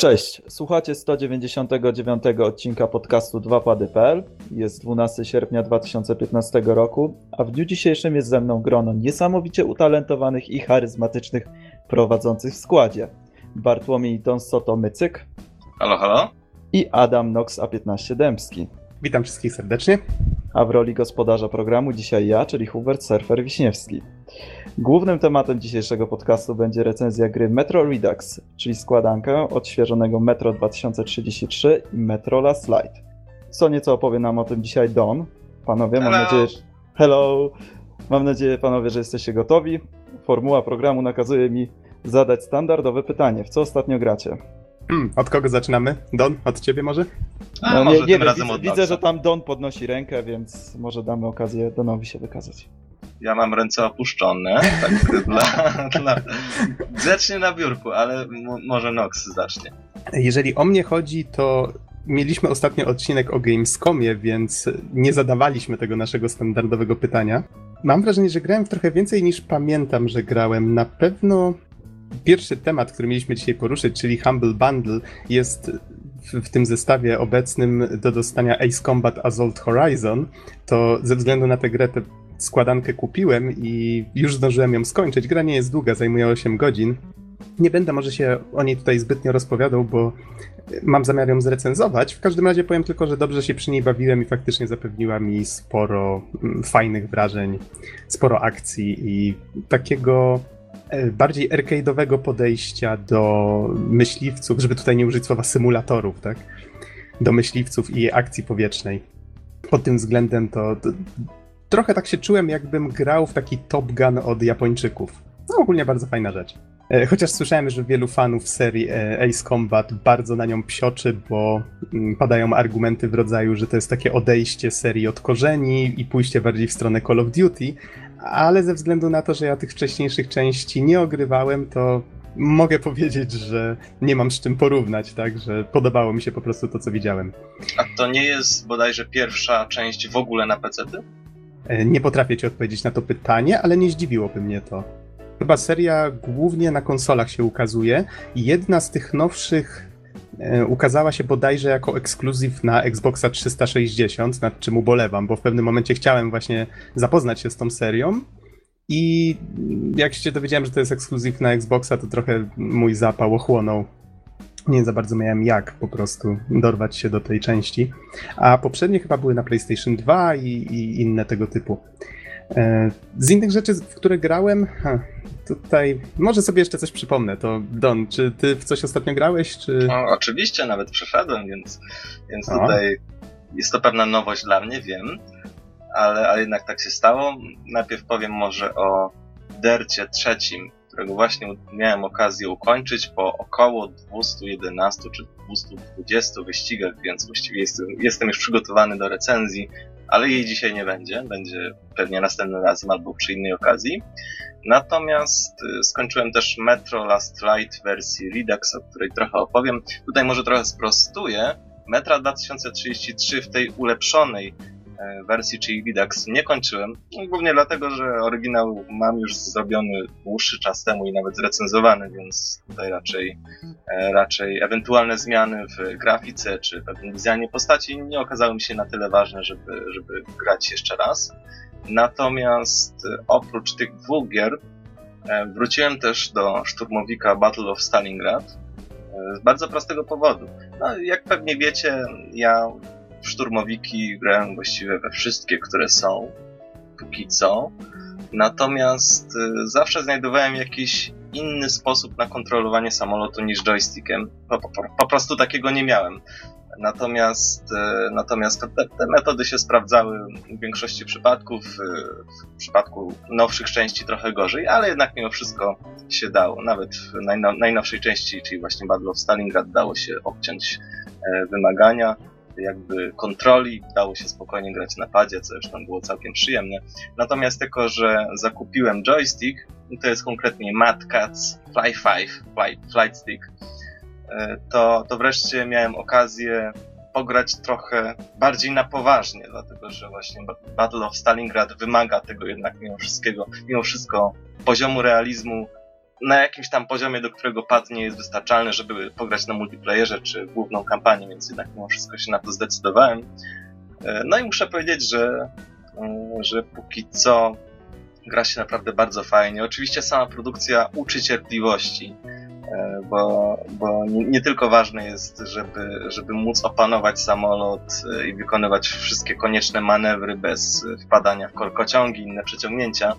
Cześć, słuchacie 199 odcinka podcastu 2pady.pl. Jest 12 sierpnia 2015 roku, a w dniu dzisiejszym jest ze mną grono niesamowicie utalentowanych i charyzmatycznych prowadzących w składzie. Bartłomiej Don Soto Mycyk. Halo, halo. I Adam Nox A15 Dębski. Witam wszystkich serdecznie. A w roli gospodarza programu dzisiaj ja, czyli Hubert Surfer Wiśniewski. Głównym tematem dzisiejszego podcastu będzie recenzja gry Metro Redux, czyli składanka odświeżonego Metro 2033 i Metro Last Light. Co nieco opowie nam o tym dzisiaj Don. Panowie, Hello. mam nadzieję, że... Hello! Mam nadzieję, panowie, że jesteście gotowi. Formuła programu nakazuje mi zadać standardowe pytanie. W co ostatnio gracie? Hmm, od kogo zaczynamy? Don, od ciebie może? A, No, może nie, nie tym wiem, razem widzę, widzę, że tam Don podnosi rękę, więc może damy okazję Donowi się wykazać. Ja mam ręce opuszczone, tak dla, dla... Grzecznie na biurku, ale może Nox zacznie. Jeżeli o mnie chodzi, to mieliśmy ostatnio odcinek o Gamescomie, więc nie zadawaliśmy tego naszego standardowego pytania. Mam wrażenie, że grałem trochę więcej niż pamiętam, że grałem. Na pewno pierwszy temat, który mieliśmy dzisiaj poruszyć, czyli Humble Bundle, jest w, tym zestawie obecnym do dostania Ace Combat Assault Horizon. To ze względu na tę grę składankę kupiłem i już zdążyłem ją skończyć. Gra nie jest długa, zajmuje 8 godzin. Nie będę może się o niej tutaj zbytnio rozpowiadał, bo mam zamiar ją zrecenzować. W każdym razie powiem tylko, że dobrze się przy niej bawiłem i faktycznie zapewniła mi sporo mm, fajnych wrażeń, sporo akcji i takiego e, bardziej arcade'owego podejścia do myśliwców, żeby tutaj nie użyć słowa symulatorów, tak? Do myśliwców i akcji powietrznej. Pod tym względem to, to trochę tak się czułem, jakbym grał w taki Top Gun od Japończyków. No ogólnie bardzo fajna rzecz. E, Chociaż słyszałem, że wielu fanów serii e, Ace Combat bardzo na nią psioczy, bo mm, padają argumenty w rodzaju, że to jest takie odejście serii od korzeni i pójście bardziej w stronę Call of Duty, ale ze względu na to, że ja tych wcześniejszych części nie ogrywałem, to mogę powiedzieć, że nie mam z czym porównać, tak, że podobało mi się po prostu to, co widziałem. A to nie jest bodajże pierwsza część w ogóle na PC-ty? E, Nie potrafię ci odpowiedzieć na to pytanie, ale nie zdziwiłoby mnie to. Chyba seria głównie na konsolach się ukazuje. Jedna z tych nowszych e, ukazała się bodajże jako ekskluzyw na Xboxa 360, nad czym ubolewam, bo w pewnym momencie chciałem właśnie zapoznać się z tą serią. I jak się dowiedziałem, że to jest ekskluzyw na Xboxa, to trochę mój zapał ochłonął. Nie za bardzo miałem jak po prostu dorwać się do tej części. A poprzednie chyba były na PlayStation 2 i, i inne tego typu. E, Z innych rzeczy, w które grałem, ha, tutaj może sobie jeszcze coś przypomnę. To Don, czy ty w coś ostatnio grałeś, czy... No, oczywiście, nawet przeszedłem, więc, więc O. tutaj jest to pewna nowość dla mnie, wiem, ale, ale jednak tak się stało. Najpierw powiem może o Dercie trzecim, którego właśnie miałem okazję ukończyć po około 211 czy 220 wyścigach, więc właściwie jestem, jestem już przygotowany do recenzji, ale jej dzisiaj nie będzie, będzie pewnie następnym razem albo przy innej okazji. Natomiast y, skończyłem też Metro Last Light wersji Redux, o której trochę opowiem. Tutaj może trochę sprostuję. Metra 2033 w tej ulepszonej wersji, czyli Redux, nie kończyłem. No, Głównie dlatego, że oryginał mam już zrobiony dłuższy czas temu i nawet zrecenzowany, więc tutaj raczej, e, raczej ewentualne zmiany w grafice czy pewnym designie postaci nie okazały mi się na tyle ważne, żeby, żeby grać jeszcze raz. Natomiast e, oprócz tych dwóch gier e, wróciłem też do szturmowika Battle of Stalingrad e, z bardzo prostego powodu. No, jak pewnie wiecie, ja w szturmowiki grałem właściwie we wszystkie, które są póki co. Natomiast e, zawsze znajdowałem jakiś inny sposób na kontrolowanie samolotu niż joystickiem. Po, po, po prostu takiego nie miałem. Natomiast, e, natomiast te, te metody się sprawdzały w większości przypadków. e, W przypadku nowszych części trochę gorzej, ale jednak mimo wszystko się dało. Nawet w najno, najnowszej części, czyli właśnie Battle of Stalingrad, dało się obciąć e, wymagania, jakby kontroli, dało się spokojnie grać na padzie, co zresztą było całkiem przyjemne. Natomiast tylko, że zakupiłem joystick, to jest konkretnie Mad Cats Fly 5, Fly, Flight Stick, e, to, to wreszcie miałem okazję pograć trochę bardziej na poważnie, dlatego że właśnie Ba- Battle of Stalingrad wymaga tego jednak mimo wszystkiego, mimo wszystko poziomu realizmu na jakimś tam poziomie, do którego pad nie jest wystarczalny, żeby pograć na multiplayerze czy główną kampanię, więc jednak mimo wszystko się na to zdecydowałem. E, no i muszę powiedzieć, że, mm, że póki co gra się naprawdę bardzo fajnie. Oczywiście sama produkcja uczy cierpliwości, bo, bo nie, nie, tylko ważne jest, żeby, żeby móc opanować samolot e, i wykonywać wszystkie konieczne manewry bez wpadania w korkociągi inne przeciągnięcia,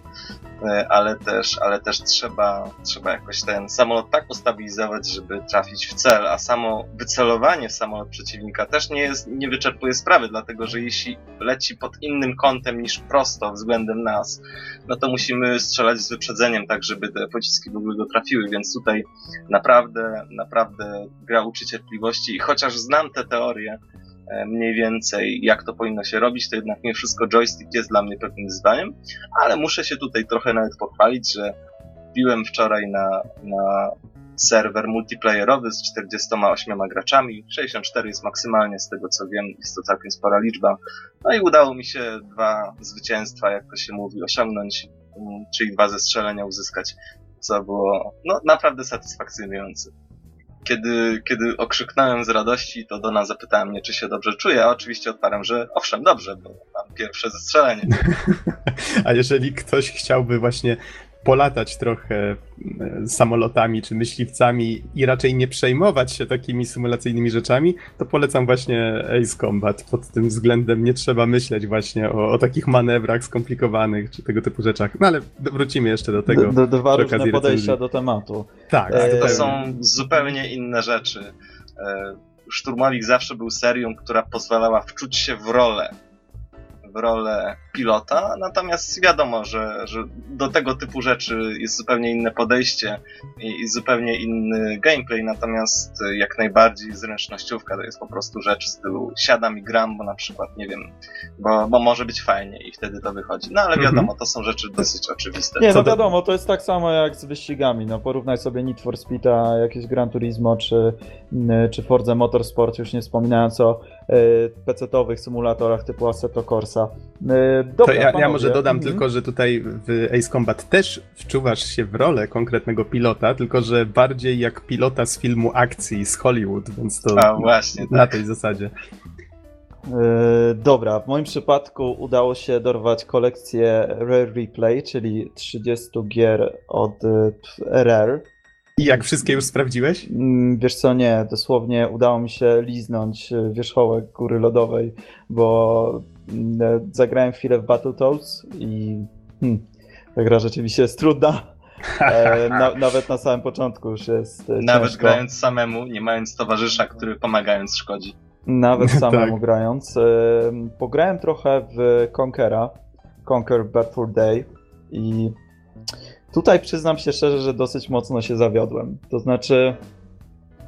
E, ale też, ale też trzeba, trzeba jakoś ten samolot tak ustabilizować, żeby trafić w cel, a samo wycelowanie w samolot przeciwnika też nie, jest, nie wyczerpuje sprawy, dlatego że jeśli leci pod innym kątem niż prosto względem nas, no to musimy strzelać z wyprzedzeniem, tak żeby te pociski w ogóle go trafiły, więc tutaj naprawdę, naprawdę gra uczy cierpliwości i chociaż znam te teorie, E, mniej więcej jak to powinno się robić, to jednak nie wszystko joystick jest dla mnie pewnym wyzwaniem, ale muszę się tutaj trochę nawet pochwalić, że wbiłem wczoraj na, na serwer multiplayerowy z 48 graczami, 64 jest maksymalnie z tego co wiem, jest to całkiem spora liczba, no i udało mi się dwa zwycięstwa, jak to się mówi, osiągnąć, mm, czyli dwa zestrzelenia uzyskać, co było no, naprawdę satysfakcjonujące kiedy, kiedy okrzyknąłem z radości, to Dona zapytała mnie, czy się dobrze czuję, a oczywiście odparłem, że owszem, dobrze, bo mam pierwsze zestrzelenie. a jeżeli ktoś chciałby właśnie polatać trochę e, samolotami czy myśliwcami i raczej nie przejmować się takimi symulacyjnymi rzeczami, to polecam właśnie Ace Combat. Pod tym względem nie trzeba myśleć właśnie o, o takich manewrach skomplikowanych czy tego typu rzeczach. No ale wrócimy jeszcze do tego. D dwa różne podejścia recenzji. do tematu. Tak. E, to są zupełnie inne rzeczy. E, Szturmowik zawsze był serią, która pozwalała wczuć się w rolę w rolę pilota, natomiast wiadomo, że, że do tego typu rzeczy jest zupełnie inne podejście i, i, zupełnie inny gameplay, natomiast jak najbardziej zręcznościówka to jest po prostu rzecz w stylu siadam i gram, bo na przykład, nie wiem, bo, bo może być fajnie i wtedy to wychodzi. No ale wiadomo, mhm. to są rzeczy dosyć oczywiste. Nie, no wiadomo, to jest tak samo jak z wyścigami, no porównaj sobie Need for Speed'a, jakieś Gran Turismo czy, czy Forza Motorsport, już nie wspominając o PC-owych symulatorach typu Assetto Corsa. E, dobra, to ja, ja może dodam mhm. tylko, że tutaj w Ace Combat też wczuwasz się w rolę konkretnego pilota, tylko że bardziej jak pilota z filmu akcji z Hollywood, więc to A, właśnie, na tak. tej zasadzie. E, dobra, w moim przypadku udało się dorwać kolekcję Rare Replay, czyli 30 gier od Rare. I jak wszystkie już sprawdziłeś? Mm, wiesz co, nie. Dosłownie udało mi się liznąć e, wierzchołek góry lodowej, bo mm, e, zagrałem chwilę w Battletoads i hmm, ta gra rzeczywiście jest trudna. E, na, nawet na samym początku już jest Nawet ciężko. grając samemu, nie mając towarzysza, który pomagając szkodzi. Nawet samemu tak. grając. Pograłem trochę w Conquera, Conquer Bad for Day i Tutaj przyznam się szczerze, że dosyć mocno się zawiodłem. To znaczy,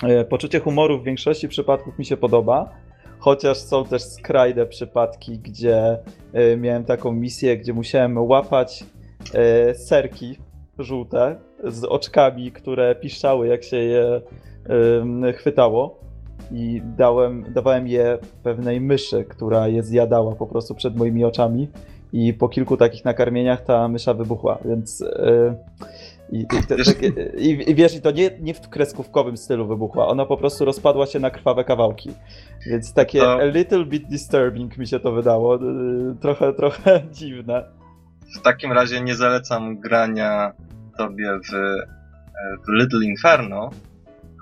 e, poczucie humoru w większości przypadków mi się podoba, chociaż są też skrajne przypadki, gdzie e, miałem taką misję, gdzie musiałem łapać e, serki żółte z oczkami, które piszczały, jak się je chwytało. I dałem, dawałem je pewnej myszy, która je zjadała po prostu przed moimi oczami i po kilku takich nakarmieniach ta mysza wybuchła, więc... Yy, i, te, i, i, wiesz, i to nie, nie w kreskówkowym stylu wybuchła, ona po prostu rozpadła się na krwawe kawałki. Więc takie to... a little bit disturbing mi się to wydało. Yy, trochę, trochę dziwne. W takim razie nie zalecam grania tobie w, w Little Inferno,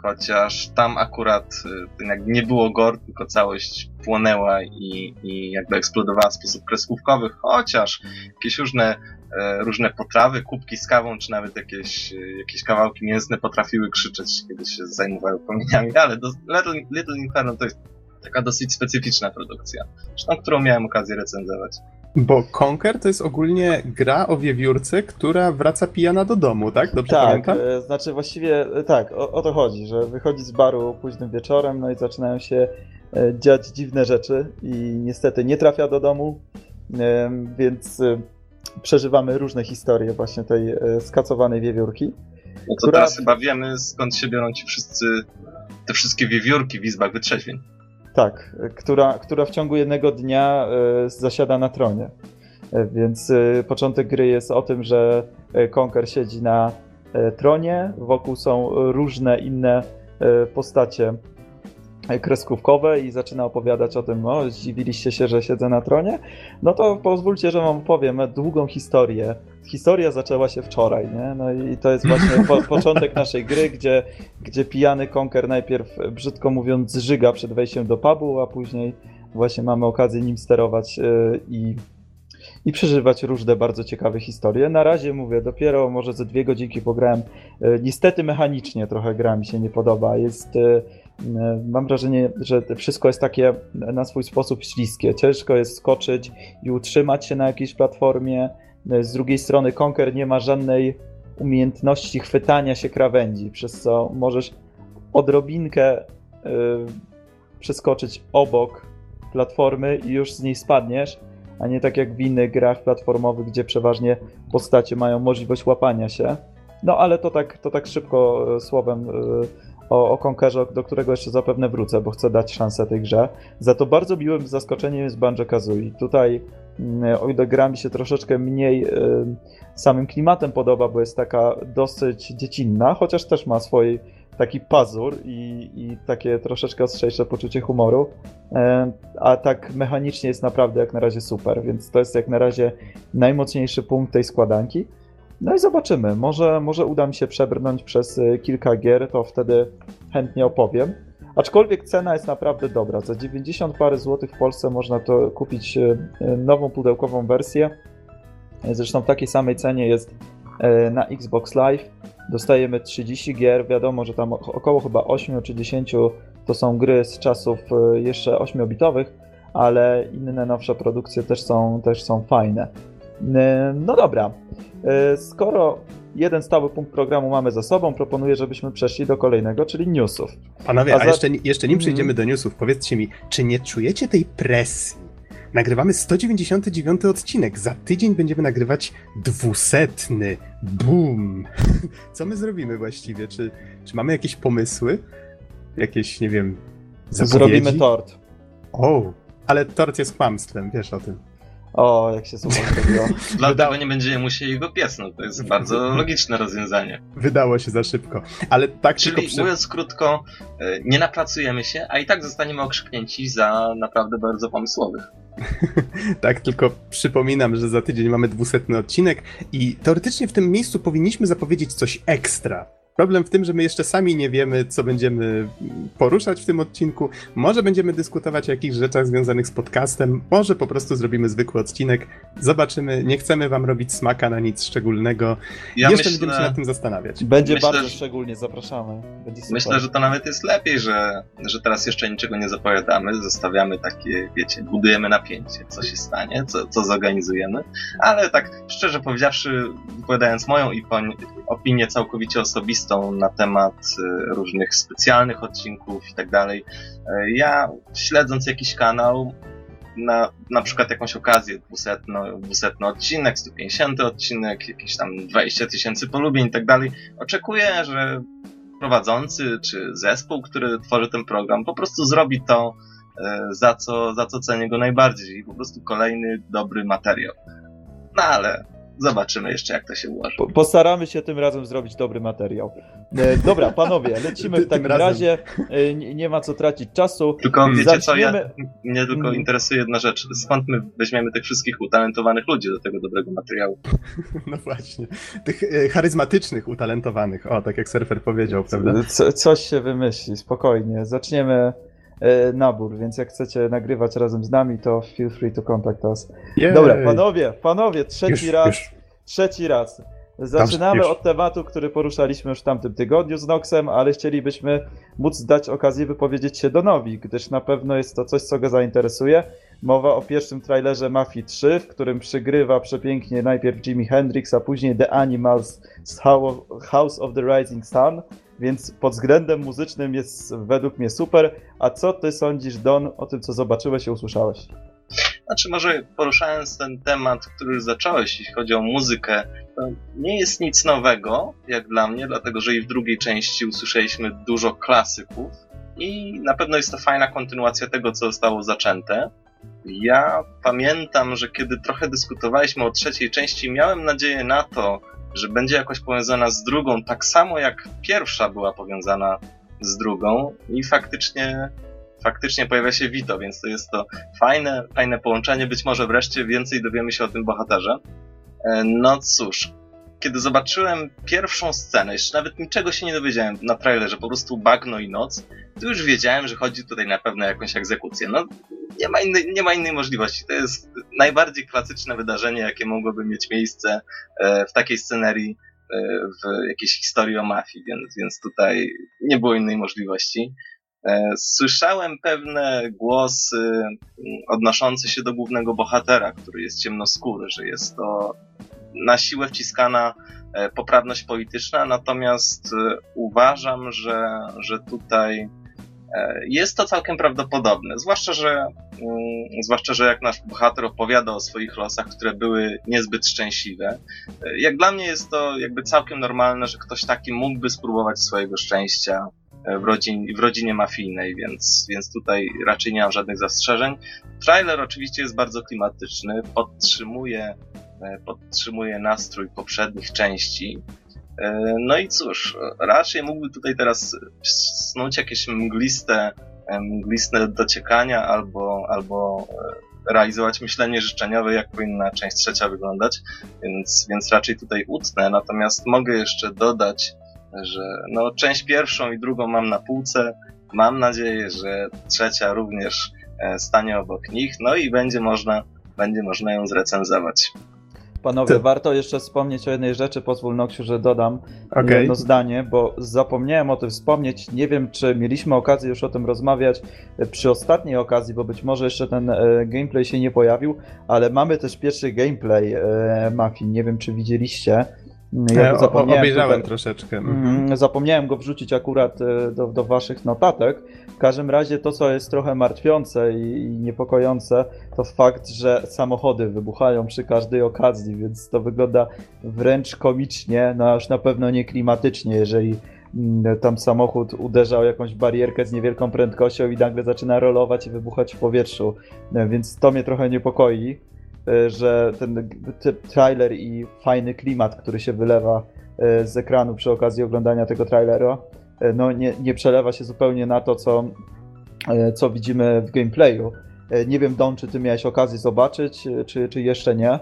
chociaż tam akurat y, nie było gor, tylko całość płonęła i, i jakby eksplodowała w sposób kreskówkowy, chociaż jakieś różne, e, różne potrawy, kubki z kawą, czy nawet jakieś, jakieś kawałki mięsne potrafiły krzyczeć, kiedy się zajmowały płomieniami, ale do, Little, Little Inferno to jest taka dosyć specyficzna produkcja, zresztą którą miałem okazję recenzować. Bo Conker to jest ogólnie gra o wiewiórce, która wraca pijana do domu, tak? Dobrze tak, pamiętam? E, znaczy właściwie e, tak, o, o, to chodzi, że wychodzi z baru późnym wieczorem, no i zaczynają się e, dziać dziwne rzeczy i niestety nie trafia do domu, więc przeżywamy różne historie właśnie tej skacowanej wiewiórki. No to która... teraz chyba wiemy skąd się biorą ci wszyscy, te wszystkie wiewiórki w izbach wytrzeźwień. Tak, która, która w ciągu jednego dnia e, zasiada na tronie. E, więc e, początek gry jest o tym, że Conker siedzi na tronie. Wokół są różne inne postacie kreskówkowe i zaczyna opowiadać o tym, o, zdziwiliście się, że siedzę na tronie? No to pozwólcie, że wam opowiem długą historię. Historia zaczęła się wczoraj, nie? No i to jest właśnie po, początek naszej gry, gdzie, gdzie pijany konker najpierw, brzydko mówiąc, zżyga przed wejściem do pubu, a później właśnie mamy okazję nim sterować yy, i i przeżywać różne bardzo ciekawe historie. Na razie mówię, dopiero może ze dwie godzinki pograłem. Yy, niestety mechanicznie trochę gra mi się nie podoba. Jest E, mam wrażenie, że wszystko jest takie na swój sposób śliskie. Ciężko jest skoczyć i utrzymać się na jakiejś platformie. E, z drugiej strony Conker nie ma żadnej umiejętności chwytania się krawędzi, przez co możesz odrobinkę y, przeskoczyć obok platformy i już z niej spadniesz, a nie tak jak w innych grach platformowych, gdzie przeważnie postacie mają możliwość łapania się. No ale to tak, to tak szybko słowem o, o do którego jeszcze zapewne wrócę, bo chcę dać szansę tej grze. Za to bardzo miłym zaskoczeniem jest Banjo-Kazooie. Tutaj, mm, o ile gra mi się troszeczkę mniej y, samym klimatem podoba, bo jest taka dosyć dziecinna, chociaż też ma swój taki pazur i, i takie troszeczkę ostrzejsze poczucie humoru, y, a tak mechanicznie jest naprawdę jak na razie super, więc to jest jak na razie najmocniejszy punkt tej składanki. No i zobaczymy. Może, może uda mi się przebrnąć przez y, kilka gier, to wtedy chętnie opowiem. Aczkolwiek cena jest naprawdę dobra. Za 90 parę złotych w Polsce można to kupić y, y, nową pudełkową wersję. Zresztą w takiej samej cenie jest na Xbox Live. Dostajemy 30 gier. Wiadomo, że tam około chyba 8 czy 10 to są gry z czasów jeszcze 8-bitowych, ale inne nowsze produkcje też są, też są fajne. No dobra, E, skoro jeden stały punkt programu mamy za sobą, proponuję, żebyśmy przeszli do kolejnego, czyli newsów. Panowie, a, a jeszcze, jeszcze nim przejdziemy mm. do newsów, powiedzcie mi, czy nie czujecie tej presji? Nagrywamy 199 odcinek. Za tydzień będziemy nagrywać dwusetny. Boom! Co my zrobimy właściwie? Czy, czy mamy jakieś pomysły? Jakieś, nie wiem, zapowiedzi? Zrobimy tort. O, ale tort jest kłamstwem, wiesz o tym. O, jak się super zrobiło. Dlatego nie będziemy musieli go piesnąć. To jest bardzo logiczne rozwiązanie. Wydało się za szybko. Ale tak Czyli tylko przy... mówiąc krótko, e, nie napracujemy się, a i tak zostaniemy okrzyknięci za naprawdę bardzo pomysłowych. tak, tylko przypominam, że za tydzień mamy dwusetny odcinek i teoretycznie w tym miejscu powinniśmy zapowiedzieć coś ekstra. Problem w tym, że my jeszcze sami nie wiemy, co będziemy poruszać w tym odcinku. Może będziemy dyskutować o jakichś rzeczach związanych z podcastem, może po prostu zrobimy zwykły odcinek. Zobaczymy. Nie chcemy wam robić smaka na nic szczególnego. Ja jeszcze myślę, będziemy się nad tym zastanawiać. Będzie myślę, bardzo szczególnie, zapraszamy. myślę, że to nawet jest lepiej, że, że teraz jeszcze niczego nie zapowiadamy. Zostawiamy takie, wiecie, budujemy napięcie, co się stanie, co, co zorganizujemy. Ale tak szczerze powiedziawszy, wypowiadając moją opinię całkowicie osobistą, na temat y, różnych specjalnych odcinków i tak dalej. Y, ja śledząc jakiś kanał, na, na przykład jakąś okazję, 200, 200 odcinek, 150 odcinek, jakieś tam 20 tysięcy polubień i tak dalej, oczekuję, że prowadzący czy zespół, który tworzy ten program, po prostu zrobi to, y, za co, za co cenię go najbardziej i po prostu kolejny dobry materiał. No ale Zobaczymy jeszcze, jak to się ułoży. Po, postaramy się tym razem zrobić dobry materiał. E, dobra, panowie, lecimy w takim razie. E, nie, nie, ma co tracić czasu. Tylko wiecie Zaczniemy... co, ja, mnie tylko mm. interesuje jedna rzecz. Skąd my weźmiemy tych wszystkich utalentowanych ludzi do tego dobrego materiału? No właśnie. Tych e, charyzmatycznych, utalentowanych. O, tak jak surfer powiedział, prawda? Co, coś się wymyśli, spokojnie. Zaczniemy nabór, więc jak chcecie nagrywać razem z nami, to feel free to contact us. Jej. Dobra, panowie, panowie, trzeci już, raz, już. trzeci raz. Zaczynamy od tematu, który poruszaliśmy już w tamtym tygodniu z Noxem, ale chcielibyśmy móc dać okazję wypowiedzieć się Donowi, gdyż na pewno jest to coś, co go zainteresuje. Mowa o pierwszym trailerze Mafii 3, w którym przygrywa przepięknie najpierw Jimi Hendrix, a później The Animals z House of the Rising Sun, więc pod względem muzycznym jest według mnie super. A co ty sądzisz, Don, o tym, co zobaczyłeś i usłyszałeś? Znaczy, może poruszając ten temat, który już zacząłeś, jeśli chodzi o muzykę, to nie jest nic nowego, jak dla mnie, dlatego że i w drugiej części usłyszeliśmy dużo klasyków i na pewno jest to fajna kontynuacja tego, co zostało zaczęte. Ja pamiętam, że kiedy trochę dyskutowaliśmy o trzeciej części, miałem nadzieję na to, że będzie jakoś powiązana z drugą, tak samo jak pierwsza była powiązana z drugą i faktycznie faktycznie pojawia się Vito, więc to jest to fajne, fajne połączenie. Być może wreszcie więcej dowiemy się o tym bohaterze. E, no cóż, kiedy zobaczyłem pierwszą scenę, jeszcze nawet niczego się nie dowiedziałem na trailerze, po prostu bagno i noc, to już wiedziałem, że chodzi tutaj na pewno o jakąś egzekucję. No, nie ma, innej, nie ma innej możliwości. To jest najbardziej klasyczne wydarzenie, jakie mogłoby mieć miejsce e, w takiej scenerii e, w jakiejś historii o mafii, więc, więc tutaj nie było innej możliwości. E, słyszałem pewne głosy mm, odnoszące się do głównego bohatera, który jest ciemnoskóry, że jest to na siłę wciskana e, poprawność polityczna, natomiast e, uważam, że, że tutaj jest to całkiem prawdopodobne. Zwłaszcza, że, mm, zwłaszcza, że jak nasz bohater opowiada o swoich losach, które były niezbyt szczęśliwe, jak dla mnie jest to jakby całkiem normalne, że ktoś taki mógłby spróbować swojego szczęścia w, rodzin, w rodzinie mafijnej, więc, więc tutaj raczej nie mam żadnych zastrzeżeń. Trailer oczywiście jest bardzo klimatyczny, podtrzymuje, e, podtrzymuje nastrój poprzednich części. E, no i cóż, raczej mógłby tutaj teraz snuć jakieś mgliste, e, mgliste dociekania albo, albo realizować myślenie życzeniowe, jak powinna część trzecia wyglądać, więc, więc raczej tutaj utnę. Natomiast mogę jeszcze dodać, że no, część pierwszą i drugą mam na półce. Mam nadzieję, że trzecia również e, stanie obok nich, no i będzie można, będzie można ją zrecenzować. Panowie, Ty. warto jeszcze wspomnieć o jednej rzeczy, pozwól Noksiu, że dodam okay. jedno zdanie, bo zapomniałem o tym wspomnieć. Nie wiem, czy mieliśmy okazję już o tym rozmawiać przy ostatniej okazji, bo być może jeszcze ten e, gameplay się nie pojawił, ale mamy też pierwszy gameplay e, Mafii. Nie wiem, czy widzieliście. Ja zapomniałem obejrzałem tutaj, troszeczkę. Mhm. Mm, zapomniałem go wrzucić akurat e, do, do waszych notatek. W każdym razie to, co jest trochę martwiące i, i niepokojące, to fakt, że samochody wybuchają przy każdej okazji, więc to wygląda wręcz komicznie, no aż na pewno nie klimatycznie, jeżeli mm, tam samochód uderza o jakąś barierkę z niewielką prędkością i nagle zaczyna rolować i wybuchać w powietrzu. E, więc to mnie trochę niepokoi. E, że ten trailer i fajny klimat, który się wylewa e, z ekranu przy okazji oglądania tego trailera, e, no nie, nie przelewa się zupełnie na to, co, co widzimy w gameplayu. Nie wiem, Don, czy ty miałeś okazję zobaczyć, czy, czy jeszcze nie?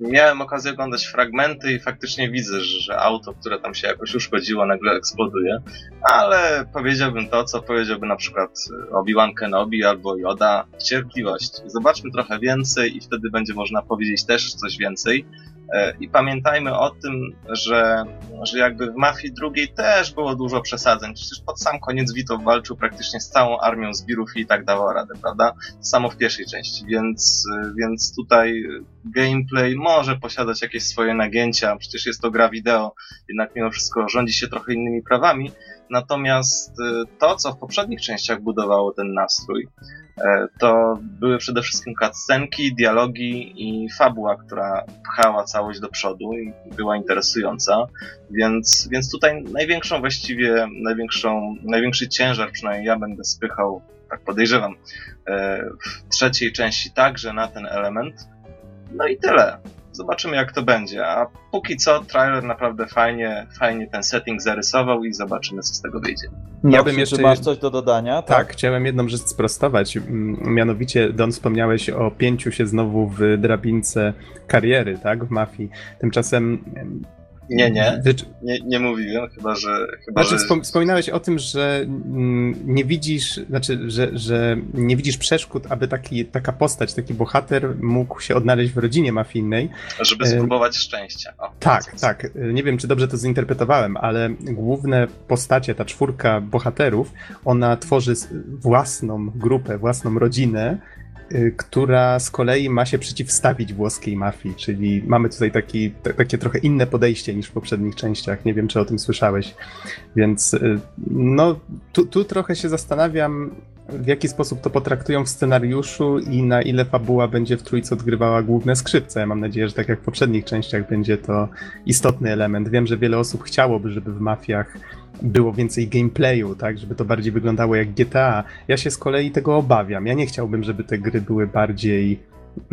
Miałem okazję oglądać fragmenty i faktycznie widzę, że auto, które tam się jakoś uszkodziło, nagle eksploduje, ale powiedziałbym to, co powiedziałby na przykład Obi-Wan Kenobi albo Yoda, cierpliwość. Zobaczmy trochę więcej i wtedy będzie można powiedzieć też coś więcej. E, I pamiętajmy o tym, że, że jakby w Mafii drugiej też było dużo przesadzeń. Przecież pod sam koniec Vito walczył praktycznie z całą armią zbirów i tak dawał radę, prawda? Samo w pierwszej części, więc, więc tutaj gameplay może posiadać jakieś swoje nagięcia. Przecież jest to gra wideo, jednak mimo wszystko rządzi się trochę innymi prawami. Natomiast e, to, co w poprzednich częściach budowało ten nastrój, E, to były przede wszystkim cutscenki, dialogi i fabuła, która pchała całość do przodu i była interesująca, więc, więc tutaj największą właściwie, największą, największy ciężar, przynajmniej ja będę spychał, tak podejrzewam, e, w trzeciej części także na ten element. No i tyle. Zobaczymy jak to będzie, a póki co trailer naprawdę fajnie, fajnie ten setting zarysował i zobaczymy co z tego wyjdzie. Ja bym jeszcze... Czy masz coś do dodania? Tak, tak, chciałem jedną rzecz sprostować. Mianowicie, Don, wspomniałeś o pięciu się znowu w drabince kariery, tak, w mafii. Tymczasem nie, nie. Nie, nie mówiłem, chyba że. Chyba, znaczy, że... wspominałeś o tym, że mm, nie widzisz, znaczy, że, że nie widzisz przeszkód, aby taki, taka postać, taki bohater mógł się odnaleźć w rodzinie mafijnej. Żeby spróbować szczęścia. O, tak, tak. Nie wiem, czy dobrze to zinterpretowałem, ale główne postacie, ta czwórka bohaterów, ona tworzy własną grupę, własną rodzinę, która z kolei ma się przeciwstawić włoskiej mafii, czyli mamy tutaj taki, t- takie trochę inne podejście niż w poprzednich częściach. Nie wiem, czy o tym słyszałeś. Więc y, no, tu, tu trochę się zastanawiam, w jaki sposób to potraktują w scenariuszu i na ile fabuła będzie w trójce odgrywała główne skrzypce. Ja mam nadzieję, że tak jak w poprzednich częściach będzie to istotny element. Wiem, że wiele osób chciałoby, żeby w mafiach było więcej gameplayu, tak, żeby to bardziej wyglądało jak GTA. Ja się z kolei tego obawiam. Ja nie chciałbym, żeby te gry były bardziej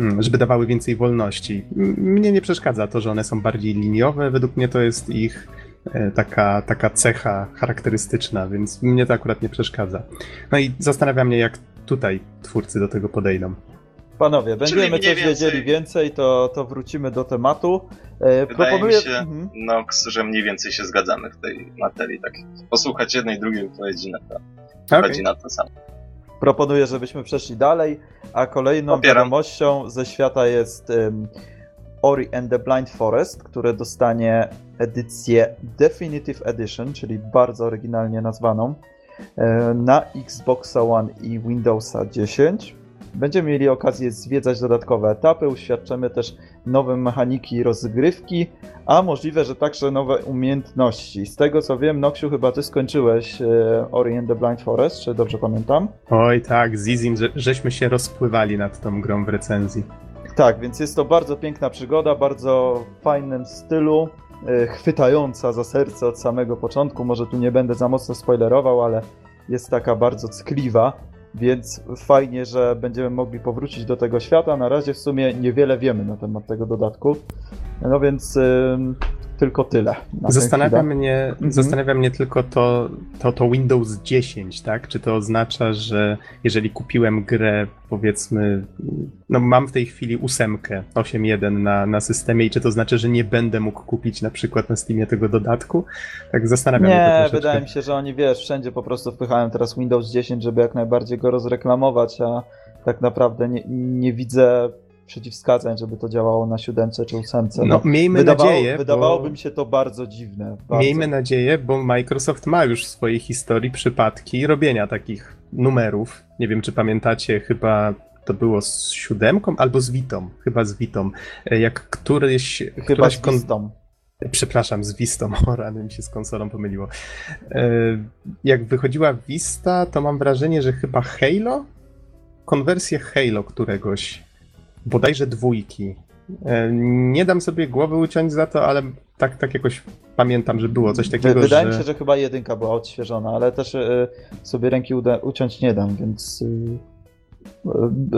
mm, żeby dawały więcej wolności. Mnie nie przeszkadza to, że one są bardziej liniowe. Według mnie to jest ich e, taka, taka cecha charakterystyczna, więc mnie to akurat nie przeszkadza. No i zastanawia mnie, jak tutaj twórcy do tego podejdą. Panowie, będziemy coś więcej... wiedzieli więcej, to, to wrócimy do tematu. E, Wydaje proponuję... mi się, mhm. Nox, że mniej więcej się zgadzamy w tej materii. Tak, posłuchać jednej, drugiej wypowiedzi na to, okay. na to samo. Proponuję, żebyśmy przeszli dalej, a kolejną Popieram. wiadomością ze świata jest um, Ori and the Blind Forest, które dostanie edycję Definitive Edition, czyli bardzo oryginalnie nazwaną, e, na Xbox One i Windowsa 10. Będziemy mieli okazję zwiedzać dodatkowe etapy, uświadczymy też nowe mechaniki rozgrywki, a możliwe, że także nowe umiejętności. Z tego co wiem, Noxiu, chyba ty skończyłeś e, Ori and the Blind Forest, czy dobrze pamiętam? Oj tak, z Izim że, żeśmy się rozpływali nad tą grą w recenzji. Tak, więc jest to bardzo piękna przygoda, bardzo fajnym stylu, e, chwytająca za serce od samego początku. Może tu nie będę za mocno spoilerował, ale jest taka bardzo ckliwa więc fajnie, że będziemy mogli powrócić do tego świata. Na razie w sumie niewiele wiemy na temat tego dodatku. No więc tylko tyle. Zastanawia mnie, mhm. zastanawia mnie tylko to, to, to Windows 10, tak? Czy to oznacza, że jeżeli kupiłem grę, powiedzmy, no mam w tej chwili ósemkę 8.1 na, na systemie i czy to znaczy, że nie będę mógł kupić na przykład na Steamie tego dodatku? Tak zastanawiam nie, się. Nie, wydaje mi się, że oni, wiesz, wszędzie po prostu wpychają teraz Windows 10, żeby jak najbardziej go rozreklamować, a tak naprawdę nie, nie widzę przeciwwskazań, żeby to działało na siódemce czy ósemce. No, no miejmy wydawało, nadzieję. Wydawałoby mi się to bardzo dziwne. Bardzo. Miejmy nadzieję, bo Microsoft ma już w swojej historii przypadki robienia takich numerów. Nie wiem, czy pamiętacie, chyba to było z siódemką albo z Witą. Chyba z Witą. E, jak któryś. Chyba z Wistą. Przepraszam, z Vistą, o rany mi się z konsolą pomyliło. E, jak wychodziła Vista, to mam wrażenie, że chyba Halo? Konwersję Halo któregoś bodajże dwójki. E, nie dam sobie głowy uciąć za to, ale tak, tak jakoś pamiętam, że było coś takiego. Wydaje że... mi się, że chyba jedynka była odświeżona, ale też e, sobie ręki uciąć nie dam, więc e,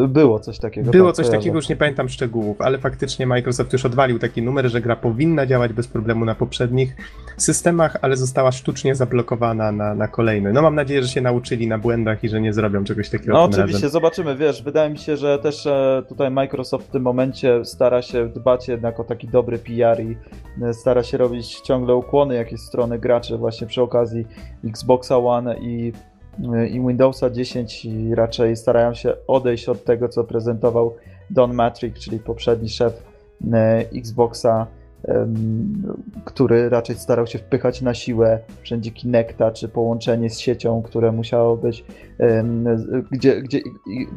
było coś takiego. Było tak, coś takiego, już nie pamiętam szczegółów, ale faktycznie Microsoft już odwalił taki numer, że gra powinna działać bez problemu na poprzednich systemach, ale została sztucznie zablokowana na, na kolejny. No mam nadzieję, że się nauczyli na błędach i że nie zrobią czegoś takiego. No oczywiście, razem. zobaczymy, wiesz, wydaje mi się, że też e, tutaj Microsoft w tym momencie stara się dbać jednak o taki dobry PR i e, stara się robić ciągle ukłony jakieś strony graczy właśnie przy okazji Xboxa One i i Windowsa 10 i raczej starają się odejść od tego, co prezentował Don Matrick, czyli poprzedni szef e, Xboxa, który raczej starał się wpychać na siłę wszędzie Kinecta, czy połączenie z siecią, które musiało być, gdzie, gdzie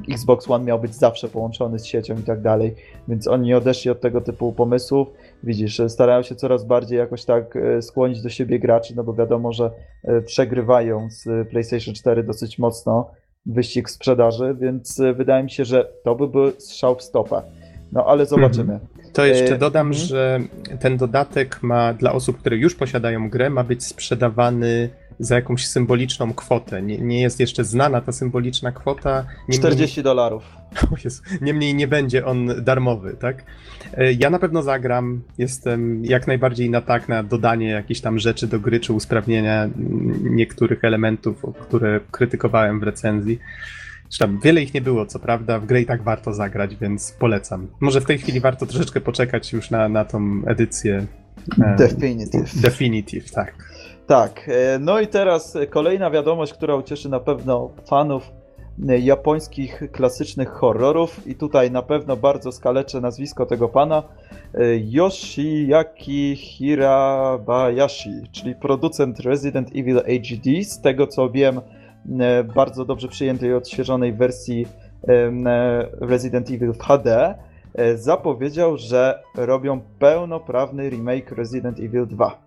Xbox One miał być zawsze połączony z siecią i tak dalej, więc oni odeszli od tego typu pomysłów widzisz, starają się coraz bardziej jakoś tak e, skłonić do siebie graczy, no bo wiadomo, że e, przegrywają z PlayStation 4 dosyć mocno wyścig sprzedaży, więc e, wydaje mi się, że to by był strzał w stopę. No ale zobaczymy. Mhm. To jeszcze dodam, mhm. że ten dodatek ma dla osób, które już posiadają grę, ma być sprzedawany za jakąś symboliczną kwotę. Nie, nie jest jeszcze znana ta symboliczna kwota. Nie 40 dolarów. Niemniej nie będzie on darmowy, tak? E, ja na pewno zagram. Jestem jak najbardziej na tak, na dodanie jakichś tam rzeczy do gry, czy usprawnienia niektórych elementów, które krytykowałem w recenzji. Zresztą wiele ich nie było, co prawda, w grę i tak warto zagrać, więc polecam. Może w tej chwili warto troszeczkę poczekać już na, na tą edycję. E, Definitive. Definitive, tak. Tak, e, no i teraz kolejna wiadomość, która ucieszy na pewno fanów e, japońskich klasycznych horrorów. I tutaj na pewno bardzo skaleczę nazwisko tego pana. E, Yoshiaki Hirabayashi, czyli producent Resident Evil HD, z tego co wiem bardzo dobrze przyjętej odświeżonej wersji Resident Evil w HD zapowiedział, że robią pełnoprawny remake Resident Evil 2.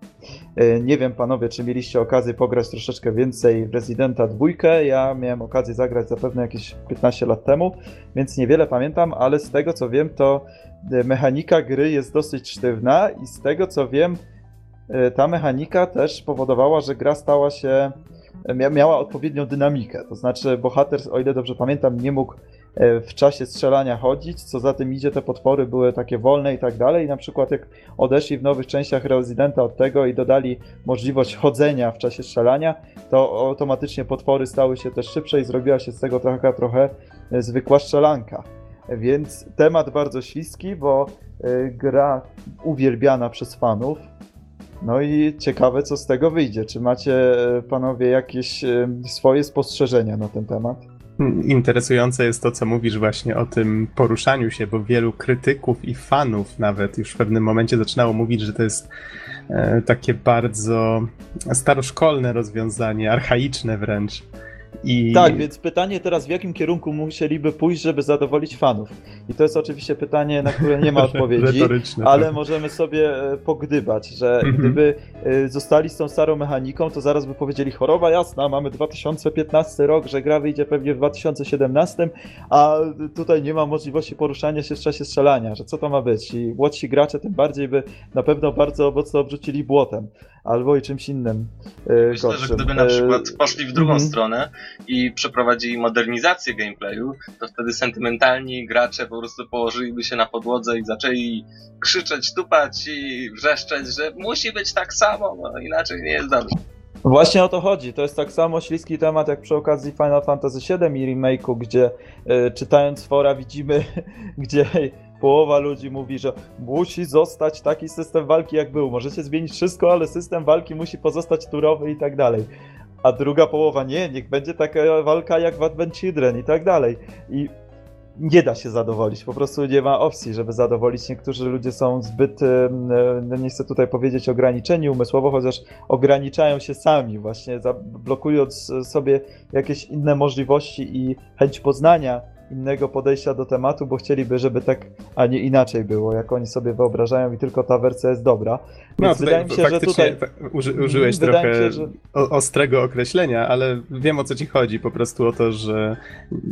E, nie wiem, panowie, czy mieliście okazję pograć troszeczkę więcej w Residenta 2. Ja miałem okazję zagrać zapewne jakieś 15 lat temu, więc niewiele pamiętam, ale z tego co wiem, to e, mechanika gry jest dosyć sztywna i z tego co wiem, e, ta mechanika też powodowała, że gra stała się miała odpowiednią dynamikę. To znaczy, bohater, o ile dobrze pamiętam, nie mógł e, w czasie strzelania chodzić, co za tym idzie, te potwory były takie wolne i tak dalej. Na przykład jak odeszli w nowych częściach Residenta od tego i dodali możliwość chodzenia w czasie strzelania, to automatycznie potwory stały się też szybsze i zrobiła się z tego trochę, trochę e, zwykła strzelanka. Więc temat bardzo śliski, bo gra uwielbiana przez fanów, no i ciekawe, co z tego wyjdzie. Czy macie panowie jakieś swoje spostrzeżenia na ten temat? Interesujące jest to, co mówisz właśnie o tym poruszaniu się, bo wielu krytyków i fanów nawet już w pewnym momencie zaczynało mówić, że to jest e, takie bardzo staroszkolne rozwiązanie, archaiczne wręcz. I... Tak, więc pytanie teraz, w jakim kierunku musieliby pójść, żeby zadowolić fanów? I to jest oczywiście pytanie, na które nie ma odpowiedzi, ale tak. możemy sobie e, pogdybać, że mhm. gdyby e, zostali z tą starą mechaniką, to zaraz by powiedzieli choroba jasna, mamy 2015 rok, że gra wyjdzie pewnie w 2017, a tutaj nie ma możliwości poruszania się w czasie strzelania, że co to ma być? I młodsi gracze tym bardziej by na pewno bardzo mocno obrzucili błotem albo i czymś innym. E, Myślę, gorszym. że gdyby na przykład poszli w drugą mhm. stronę i przeprowadzili modernizację gameplayu, to wtedy sentymentalni gracze po prostu położyliby się na podłodze i zaczęli krzyczeć, tupać i wrzeszczeć, że musi być tak samo, no inaczej nie jest dobrze. Właśnie o to chodzi. To jest tak samo śliski temat jak przy okazji Final Fantasy VII i remake'u, gdzie y, czytając fora widzimy, gdzie połowa ludzi mówi, że musi zostać taki system walki jak był. Możecie zmienić wszystko, ale system walki musi pozostać turowy i tak dalej a druga połowa nie, niech będzie taka walka jak w Advent Children i tak dalej. I nie da się zadowolić, po prostu nie ma opcji, żeby zadowolić. Niektórzy ludzie są zbyt, no nie chcę tutaj powiedzieć ograniczeni umysłowo, chociaż ograniczają się sami, właśnie blokując sobie jakieś inne możliwości i chęć poznania innego podejścia do tematu, bo chcieliby, żeby tak, a nie inaczej było, jak oni sobie wyobrażają i tylko ta wersja jest dobra. No, Więc wydaje mi się, że tutaj... Uży, użyłeś trochę się, że... ostrego określenia, ale wiem o co ci chodzi, po prostu o to, że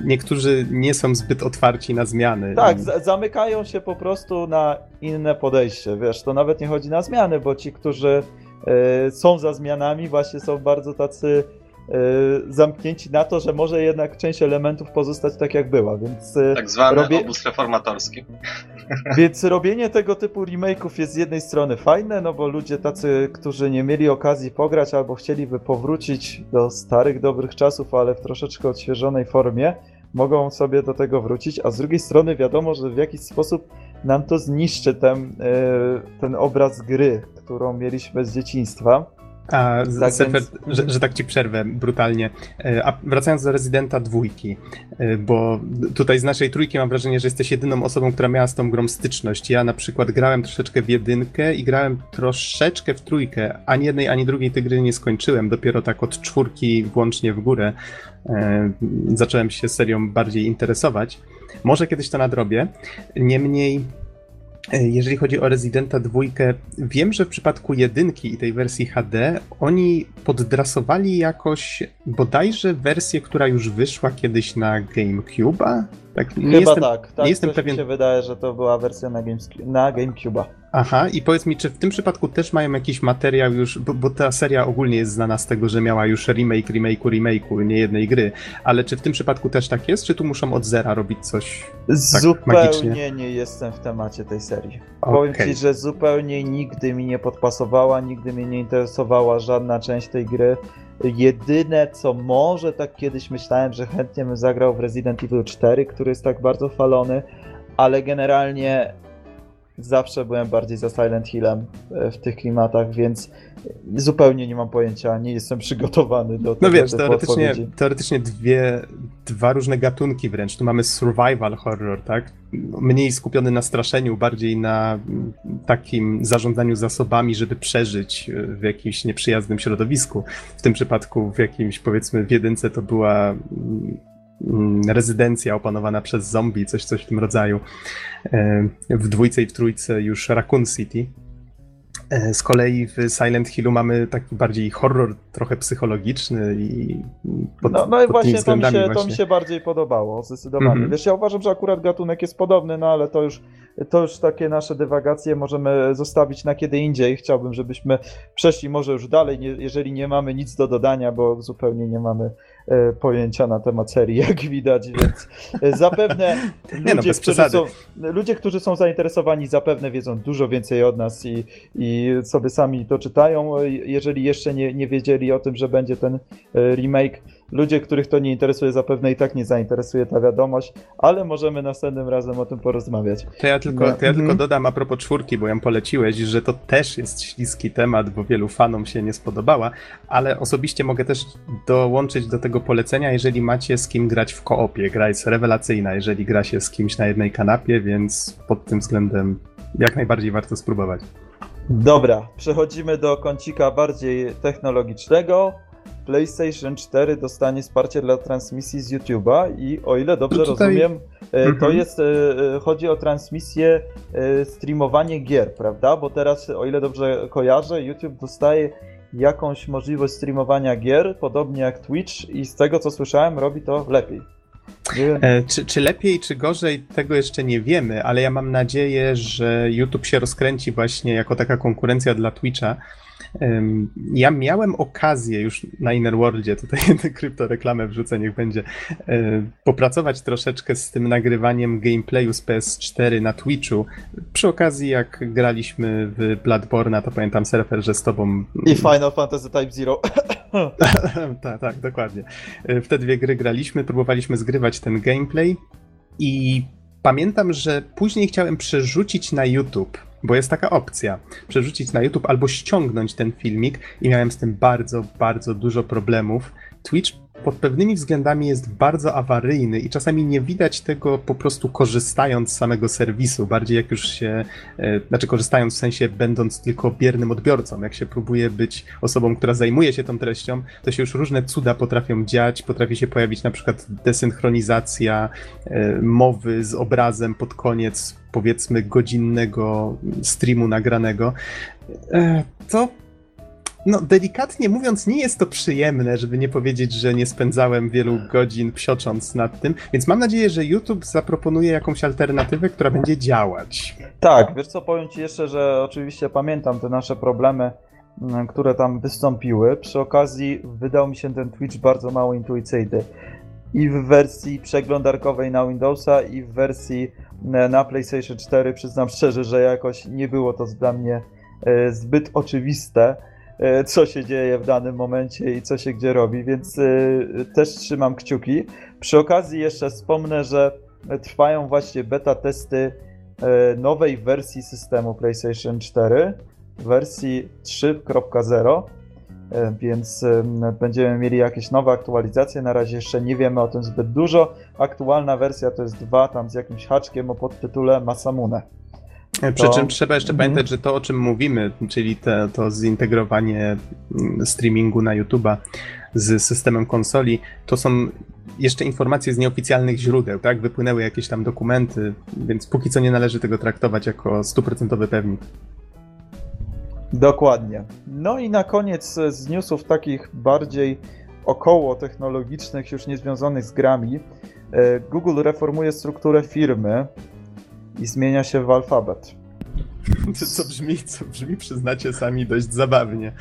niektórzy nie są zbyt otwarci na zmiany. Tak, zamykają się po prostu na inne podejście, wiesz, to nawet nie chodzi na zmiany, bo ci, którzy y, są za zmianami, właśnie są bardzo tacy zamknięci na to, że może jednak część elementów pozostać tak jak była, więc... Y, tak zwany robię... obóz reformatorski. Więc robienie tego typu remake'ów jest z jednej strony fajne, no bo ludzie tacy, którzy nie mieli okazji pograć albo chcieliby powrócić do starych, dobrych czasów, ale w troszeczkę odświeżonej formie, mogą sobie do tego wrócić, a z drugiej strony wiadomo, że w jakiś sposób nam to zniszczy ten, y, ten obraz gry, którą mieliśmy z dzieciństwa. A, tak Sefer, więc... że, że, tak ci przerwę brutalnie. E, a wracając do rezydenta dwójki, e, bo tutaj z naszej trójki mam wrażenie, że jesteś jedyną osobą, która miała z tą grą styczność. Ja na przykład grałem troszeczkę w jedynkę i grałem troszeczkę w trójkę. Ani jednej, ani drugiej tej gry nie skończyłem. Dopiero tak od czwórki włącznie w górę e, zacząłem się serią bardziej interesować. Może kiedyś to nadrobię. Niemniej jeżeli chodzi o Residenta 2, wiem, że w przypadku jedynki i tej wersji HD oni poddrasowali jakoś bodajże wersję, która już wyszła kiedyś na GameCube'a. Tak, nie Chyba jestem, tak, tak. Nie jestem pewien. Mi się wydaje, że to była wersja na, Games, na GameCube'a. Aha, i powiedz mi, czy w tym przypadku też mają jakiś materiał już, bo, bo, ta seria ogólnie jest znana z tego, że miała już remake, remake'u, remake'u, nie jednej gry, ale czy w tym przypadku też tak jest, czy tu muszą od zera robić coś tak Zupełnie magicznie? nie jestem w temacie tej serii. Okay. Powiem ci, że zupełnie nigdy mi nie podpasowała, nigdy mnie nie interesowała żadna część tej gry. Jedyne, co może tak kiedyś myślałem, że chętnie bym zagrał w Resident Evil 4, który jest tak bardzo falony, ale generalnie zawsze byłem bardziej za Silent Hillem e, w tych klimatach, więc zupełnie nie mam pojęcia, nie jestem przygotowany do tego. No wiesz, teoretycznie, teoretycznie dwie, dwa różne gatunki wręcz. Tu mamy survival horror, tak? Mniej skupiony na straszeniu, bardziej na takim zarządzaniu zasobami, żeby przeżyć w jakimś nieprzyjaznym środowisku. W tym przypadku w jakimś, powiedzmy, w jedynce to była Mm, rezydencja opanowana przez zombie, coś, coś w tym rodzaju. E, w dwójce i w trójce już Raccoon City. E, z kolei w Silent Hillu mamy taki bardziej horror, trochę psychologiczny i pod, No, no i właśnie to mi, się, właśnie to mi się bardziej podobało, zdecydowanie. Mm -hmm. Wiesz, ja uważam, że akurat gatunek jest podobny, no ale to już, to już takie nasze dywagacje możemy zostawić na kiedy indziej. Chciałbym, żebyśmy przeszli może już dalej, nie, jeżeli nie mamy nic do dodania, bo zupełnie nie mamy pojęcia na temat serii, jak widać, więc e, zapewne no, ludzie, bez którzy są, ludzie, którzy są zainteresowani, zapewne wiedzą dużo więcej od nas i, i sobie sami to czytają. E, Jeżeli jeszcze nie, nie wiedzieli o tym, że będzie ten e, remake, ludzie, których to nie interesuje, zapewne i tak nie zainteresuje ta wiadomość, ale możemy następnym razem o tym porozmawiać. To ja tylko, No, to ja tylko mhm. dodam a propos czwórki, bo ją poleciłeś, że to też jest śliski temat, bo wielu fanom się nie spodobała, ale osobiście mogę też dołączyć do tego polecenia, jeżeli macie z kim grać w koopie. Gra jest rewelacyjna, jeżeli gra się z kimś na jednej kanapie, więc pod tym względem jak najbardziej warto spróbować. Dobra, przechodzimy do kącika bardziej technologicznego. PlayStation 4 dostanie wsparcie dla transmisji z YouTube'a i o ile dobrze tutaj- rozumiem, e, to Mhm. jest, e, e, chodzi o transmisję, streamowanie gier, prawda? Bo teraz, o ile dobrze kojarzę, YouTube dostaje jakąś możliwość streamowania gier, podobnie jak Twitch i z tego co słyszałem, robi to lepiej. E, czy, czy lepiej, czy gorzej, tego jeszcze nie wiemy, ale ja mam nadzieję, że YouTube się rozkręci właśnie jako taka konkurencja dla Twitcha. Ja miałem okazję już na Innerworldzie, tutaj tę kryptoreklamę wrzucę, niech będzie, e, popracować troszeczkę z tym nagrywaniem gameplayu z PS4 na Twitchu. Przy okazji, jak graliśmy w Bloodborne'a, to pamiętam surfer, że z tobą I Final Fantasy Type Zero. tak, tak, dokładnie. W te dwie gry graliśmy, próbowaliśmy zgrywać ten gameplay i pamiętam, że później chciałem przerzucić na YouTube, bo jest taka opcja, przerzucić na YouTube albo ściągnąć ten filmik i miałem z tym bardzo, bardzo dużo problemów. Twitch pod pewnymi względami jest bardzo awaryjny i czasami nie widać tego po prostu korzystając z samego serwisu, bardziej jak już się, e, znaczy korzystając w sensie będąc tylko biernym odbiorcą, jak się próbuje być osobą, która zajmuje się tą treścią, to się już różne cuda potrafią dziać, potrafi się pojawić na przykład desynchronizacja e, mowy z obrazem pod koniec powiedzmy godzinnego streamu nagranego. E, To no, delikatnie mówiąc, nie jest to przyjemne, żeby nie powiedzieć, że nie spędzałem wielu godzin psiocząc nad tym, więc mam nadzieję, że YouTube zaproponuje jakąś alternatywę, która będzie działać. Tak, wiesz co, powiem Ci jeszcze, że oczywiście pamiętam te nasze problemy, mm, które tam wystąpiły. Przy okazji wydał mi się ten Twitch bardzo mało intuicyjny. I w wersji przeglądarkowej na Windowsa, i w wersji na PlayStation 4 przyznam szczerze, że jakoś nie było to dla mnie e, zbyt oczywiste, e, co się dzieje w danym momencie i co się gdzie robi, więc e, też trzymam kciuki. Przy okazji jeszcze wspomnę, że trwają właśnie beta testy nowej wersji systemu PlayStation 4, wersji 3.0, e, więc em, będziemy mieli jakieś nowe aktualizacje. Na razie jeszcze nie wiemy o tym zbyt dużo. Aktualna wersja to jest 2, tam z jakimś haczkiem o podtytule Masamune. Przy To- czym trzeba jeszcze Mhm. pamiętać, że to o czym mówimy, czyli te, to zintegrowanie mm, streamingu na YouTube'a z systemem konsoli, to są jeszcze informacje z nieoficjalnych źródeł, tak? Wypłynęły jakieś tam dokumenty, więc póki co nie należy tego traktować jako stuprocentowy pewnik. Dokładnie. No i na koniec e, z newsów takich bardziej około technologicznych, już nie związanych z grami, e, Google reformuje strukturę firmy i zmienia się w alfabet. Co brzmi, co brzmi, przyznacie sami, dość zabawnie.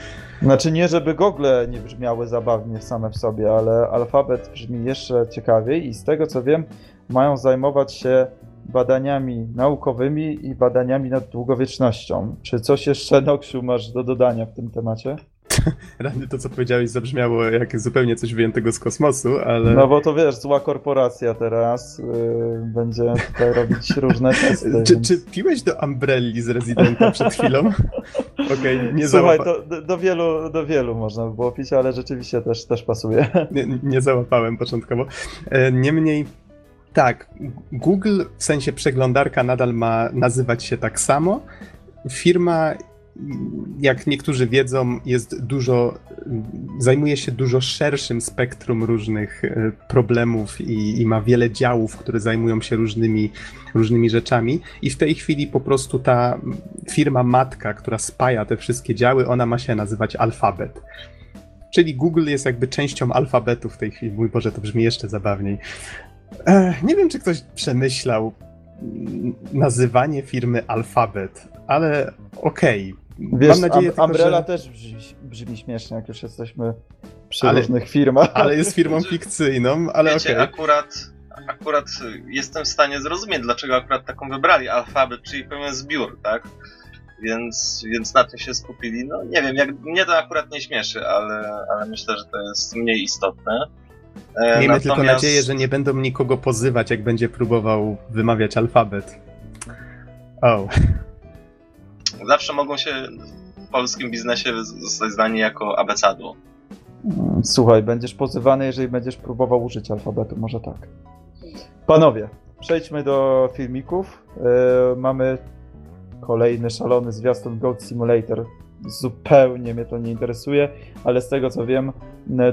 Znaczy nie, żeby gogle nie brzmiały zabawnie same w sobie, ale alfabet brzmi jeszcze ciekawiej i z tego co wiem, mają zajmować się badaniami naukowymi i badaniami nad długowiecznością. Czy coś jeszcze, Noksiu, masz do dodania w tym temacie? Rany to, co powiedziałeś, zabrzmiało jak zupełnie coś wyjętego z kosmosu, ale... No bo to wiesz, zła korporacja teraz yy, będzie tutaj robić różne testy. Czy, więc- czy piłeś do Umbrelli z Residenta przed chwilą? Okej, nie, Słuchaj, załapa- do, do, wielu, do wielu można by było pić, ale rzeczywiście też, też pasuje. nie, nie załapałem początkowo. E, Niemniej, tak, Google w sensie przeglądarka nadal ma nazywać się tak samo. Firma, jak niektórzy wiedzą, jest dużo, zajmuje się dużo szerszym spektrum różnych e, problemów i, i ma wiele działów, które zajmują się różnymi, różnymi rzeczami. I w tej chwili po prostu ta firma matka, która spaja te wszystkie działy, ona ma się nazywać Alphabet. Czyli Google jest jakby częścią alfabetu w tej chwili. Mój Boże, to brzmi jeszcze zabawniej. Nie wiem, czy ktoś przemyślał mm, nazywanie firmy Alphabet, ale okej. Wiesz, Mam nadzieję, tylko, Umbrella że... też brzmi, brzmi, śmiesznie, jak już jesteśmy przy ale, różnych firmach. Ale jest firmą fikcyjną, ale okej. Okay. akurat akurat jestem w stanie zrozumieć, dlaczego akurat taką wybrali alfabet, czyli pełen zbiór, tak? Więc, więc na tym się skupili. No nie wiem, jak, mnie to akurat nie śmieszy, ale, ale myślę, że to jest mniej istotne. E, Miejmy Natomiast... tylko nadzieję, że nie będą nikogo pozywać, jak będzie próbował wymawiać alfabet. Oh. Zawsze mogą się w polskim biznesie zostać znani jako abecadło. Słuchaj, będziesz pozywany, jeżeli będziesz próbował użyć alfabetu, może tak. Panowie, przejdźmy do filmików. Yy, mamy kolejny szalony zwiastun Goat Simulator. Zupełnie mnie to nie interesuje, ale z tego co wiem,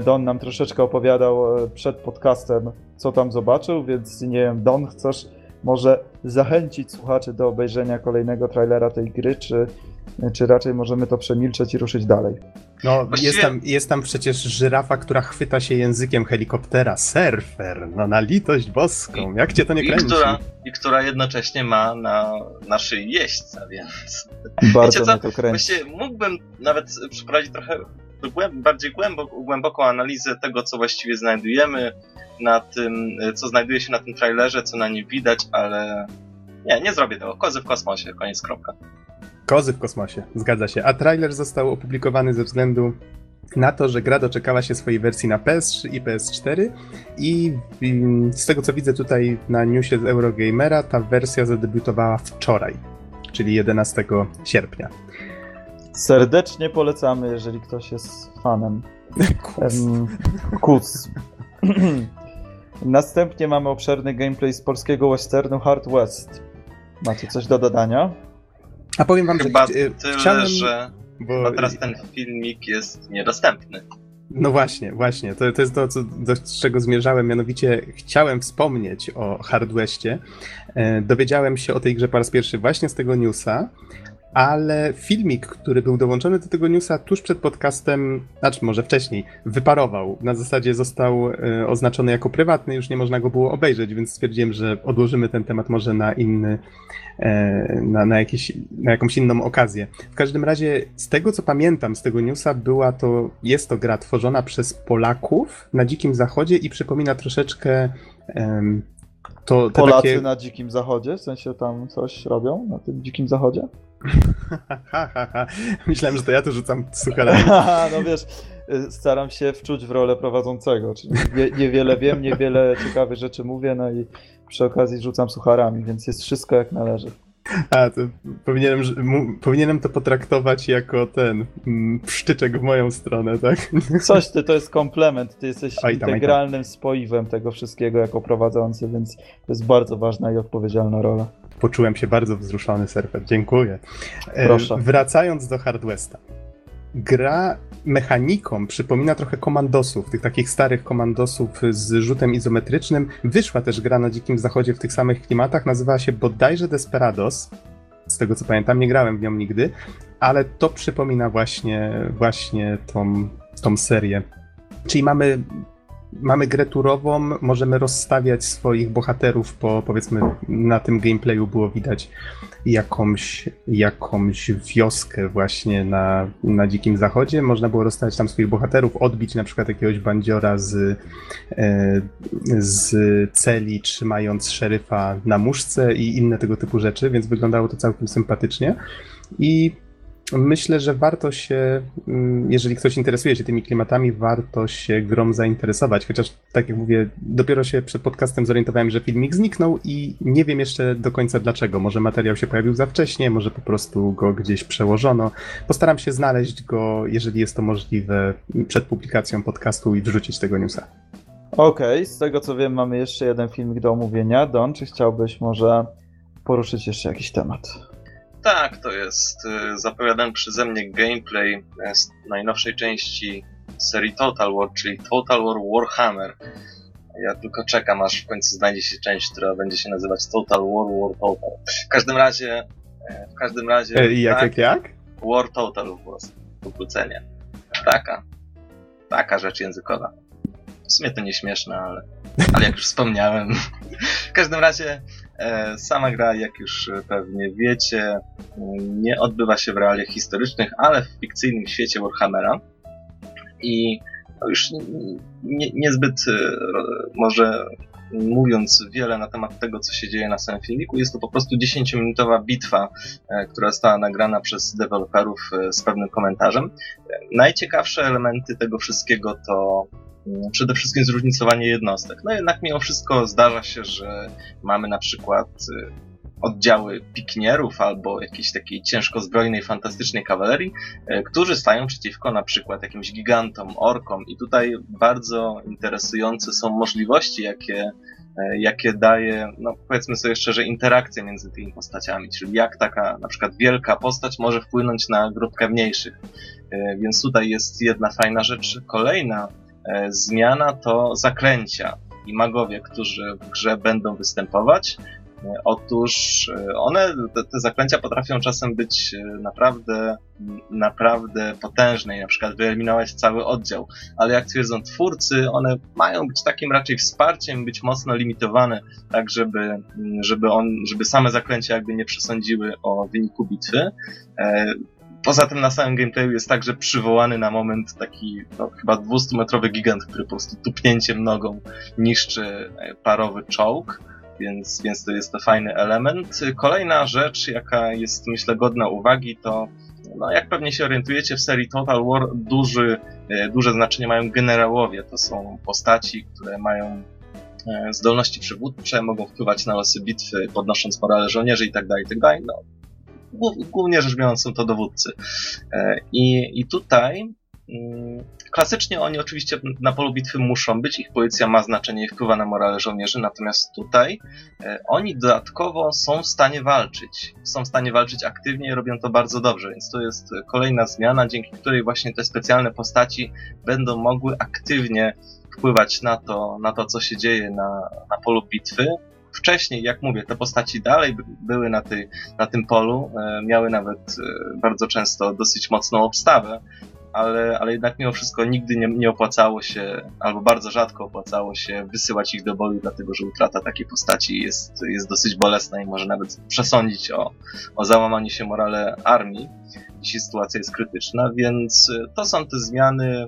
Don nam troszeczkę opowiadał e, przed podcastem, co tam zobaczył, więc nie wiem, Don, chcesz może zachęcić słuchaczy do obejrzenia kolejnego trailera tej gry, czy, czy raczej możemy to przemilczeć i ruszyć dalej? No, Właściwie... jest, tam, jest tam przecież żyrafa, która chwyta się językiem helikoptera. Surfer, no na litość boską, jak cię to nie kręci? I która, i która jednocześnie ma na, na szyi jeźdźca, więc... Bardzo mnie to kręci. Właściwie mógłbym nawet przeprowadzić trochę bardziej głęboko, głęboką analizę tego, co właściwie znajdujemy na tym, co znajduje się na tym trailerze, co na nim widać, ale nie, nie zrobię tego. Kozy w kosmosie, koniec, kropka. Kozy w kosmosie, zgadza się. A trailer został opublikowany ze względu na to, że gra doczekała się swojej wersji na PS3 i PS4 i z tego co widzę tutaj na newsie z Eurogamera, ta wersja zadebiutowała wczoraj, czyli 11 sierpnia. Serdecznie polecamy, jeżeli ktoś jest fanem. Kus. Następnie mamy obszerny gameplay z polskiego westernu Hard West. Macie coś do dodania? A powiem wam, Chyba że tyle, chciałem... że bo teraz ten filmik jest niedostępny. No właśnie, właśnie. To, to jest to, co, do czego zmierzałem. Mianowicie chciałem wspomnieć o Hardwestie. E, dowiedziałem się o tej grze po raz pierwszy właśnie z tego newsa, ale filmik, który był dołączony do tego newsa tuż przed podcastem, znaczy może wcześniej, wyparował. Na zasadzie został e, oznaczony jako prywatny, już nie można go było obejrzeć, więc stwierdziłem, że odłożymy ten temat może na inny, e, na, na, jakieś, na jakąś inną okazję. W każdym razie, z tego co pamiętam z tego newsa, była to, jest to gra tworzona przez Polaków na Dzikim Zachodzie i przypomina troszeczkę to Polacy takie... na Dzikim Zachodzie? W sensie tam coś robią na tym Dzikim Zachodzie? Myślałem, że to ja tu rzucam sucharami. no wiesz, staram się wczuć w rolę prowadzącego, czyli niewiele wiem, niewiele ciekawych rzeczy mówię, no i przy okazji rzucam sucharami, więc jest wszystko jak należy. A, to powinienem, powinienem to potraktować jako ten mm, psztyczek w moją stronę, tak? Coś ty, to jest komplement. Ty jesteś tam, integralnym spoiwem tego wszystkiego jako prowadzący, więc to jest bardzo ważna i odpowiedzialna rola. Poczułem się bardzo wzruszony, Surfer. Dziękuję. E, Proszę. Wracając do Hard Westa. Gra mechaniką przypomina trochę komandosów, tych takich starych komandosów z rzutem izometrycznym. Wyszła też gra na Dzikim Zachodzie w tych samych klimatach, nazywała się bodajże Desperados. Z tego co pamiętam, nie grałem w nią nigdy, ale to przypomina właśnie, właśnie tą, tą serię. Czyli mamy mamy grę turową, możemy rozstawiać swoich bohaterów po, powiedzmy, na tym gameplayu było widać jakąś, jakąś wioskę właśnie na, na Dzikim Zachodzie. Można było rozstawiać tam swoich bohaterów, odbić na przykład jakiegoś bandziora z, e, z celi, trzymając szeryfa na muszce i inne tego typu rzeczy, więc wyglądało to całkiem sympatycznie. I Myślę, że warto się, mm, jeżeli ktoś interesuje się tymi klimatami, warto się grom zainteresować. Chociaż, tak jak mówię, dopiero się przed podcastem zorientowałem, że filmik zniknął i nie wiem jeszcze do końca dlaczego. Może materiał się pojawił za wcześnie, może po prostu go gdzieś przełożono. Postaram się znaleźć go, jeżeli jest to możliwe, przed publikacją podcastu i wrzucić tego newsa. Okej, okay, z tego co wiem, mamy jeszcze jeden filmik do omówienia. Don, czy chciałbyś może poruszyć jeszcze jakiś temat? Tak, to jest y, zapowiadany przeze mnie gameplay z najnowszej części serii Total War, czyli Total War Warhammer. Ja tylko czekam, aż w końcu znajdzie się część, która będzie się nazywać Total War War Total. W każdym razie, e, w każdym razie... E, jak, tak, jak, jak? War Total po prostu, ukrócenie. Taka, taka rzecz językowa. W sumie to nieśmieszne, ale, ale jak już wspomniałem. W każdym razie sama gra, jak już pewnie wiecie, nie odbywa się w realiach historycznych, ale w fikcyjnym świecie Warhammera. I już nie, niezbyt może mówiąc wiele na temat tego, co się dzieje na samym filmiku. Jest to po prostu 10-minutowa bitwa, e, która została nagrana przez deweloperów e, z pewnym komentarzem. Najciekawsze elementy tego wszystkiego to przede wszystkim zróżnicowanie jednostek. No jednak mimo wszystko zdarza się, że mamy na przykład e, oddziały piknierów albo jakiejś takiej ciężko zbrojnej, fantastycznej kawalerii, którzy stają przeciwko na przykład jakimś gigantom, orkom i tutaj bardzo interesujące są możliwości, jakie E, jakie daje, no powiedzmy sobie szczerze, interakcja między tymi postaciami, czyli jak taka na przykład wielka postać może wpłynąć na grupkę mniejszych. Więc tutaj jest jedna fajna rzecz. Kolejna zmiana to zaklęcia i magowie, którzy w grze będą występować, Otóż e, one, te, te, zaklęcia potrafią czasem być e, naprawdę, naprawdę potężne i na przykład wyeliminować cały oddział, ale jak twierdzą twórcy, one mają być takim raczej wsparciem, być mocno limitowane, tak żeby, żeby, on, żeby same zaklęcia jakby nie przesądziły o wyniku bitwy. E, poza tym na samym gameplayu jest także przywołany na moment taki no, chyba 200-metrowy gigant, który po prostu tupnięciem nogą niszczy parowy czołg więc, więc to jest to fajny element. Kolejna rzecz, jaka jest myślę godna uwagi, to no, jak pewnie się orientujecie, w serii Total War duży, e, duże znaczenie mają generałowie. To są postaci, które mają e, zdolności przywódcze, mogą wpływać na losy bitwy, podnosząc morale żołnierzy itd. Tak itd. Tak no, głównie rzecz biorąc są to dowódcy. E, I, i tutaj mm, Klasycznie oni oczywiście na polu bitwy muszą być, ich policja ma znaczenie i wpływa na morale żołnierzy, natomiast tutaj e, oni dodatkowo są w stanie walczyć. Są w stanie walczyć aktywnie i robią to bardzo dobrze, więc to jest kolejna zmiana, dzięki której właśnie te specjalne postaci będą mogły aktywnie wpływać na to, na to co się dzieje na, na polu bitwy. Wcześniej, jak mówię, te postaci dalej były na, tej, na tym polu, e, miały nawet e, bardzo często dosyć mocną obstawę, ale, ale jednak mimo wszystko nigdy nie, nie opłacało się, albo bardzo rzadko opłacało się wysyłać ich do boju, dlatego że utrata takiej postaci jest, jest dosyć bolesna i może nawet przesądzić o, o załamaniu się morale armii, jeśli sytuacja jest krytyczna, więc y, to są te zmiany.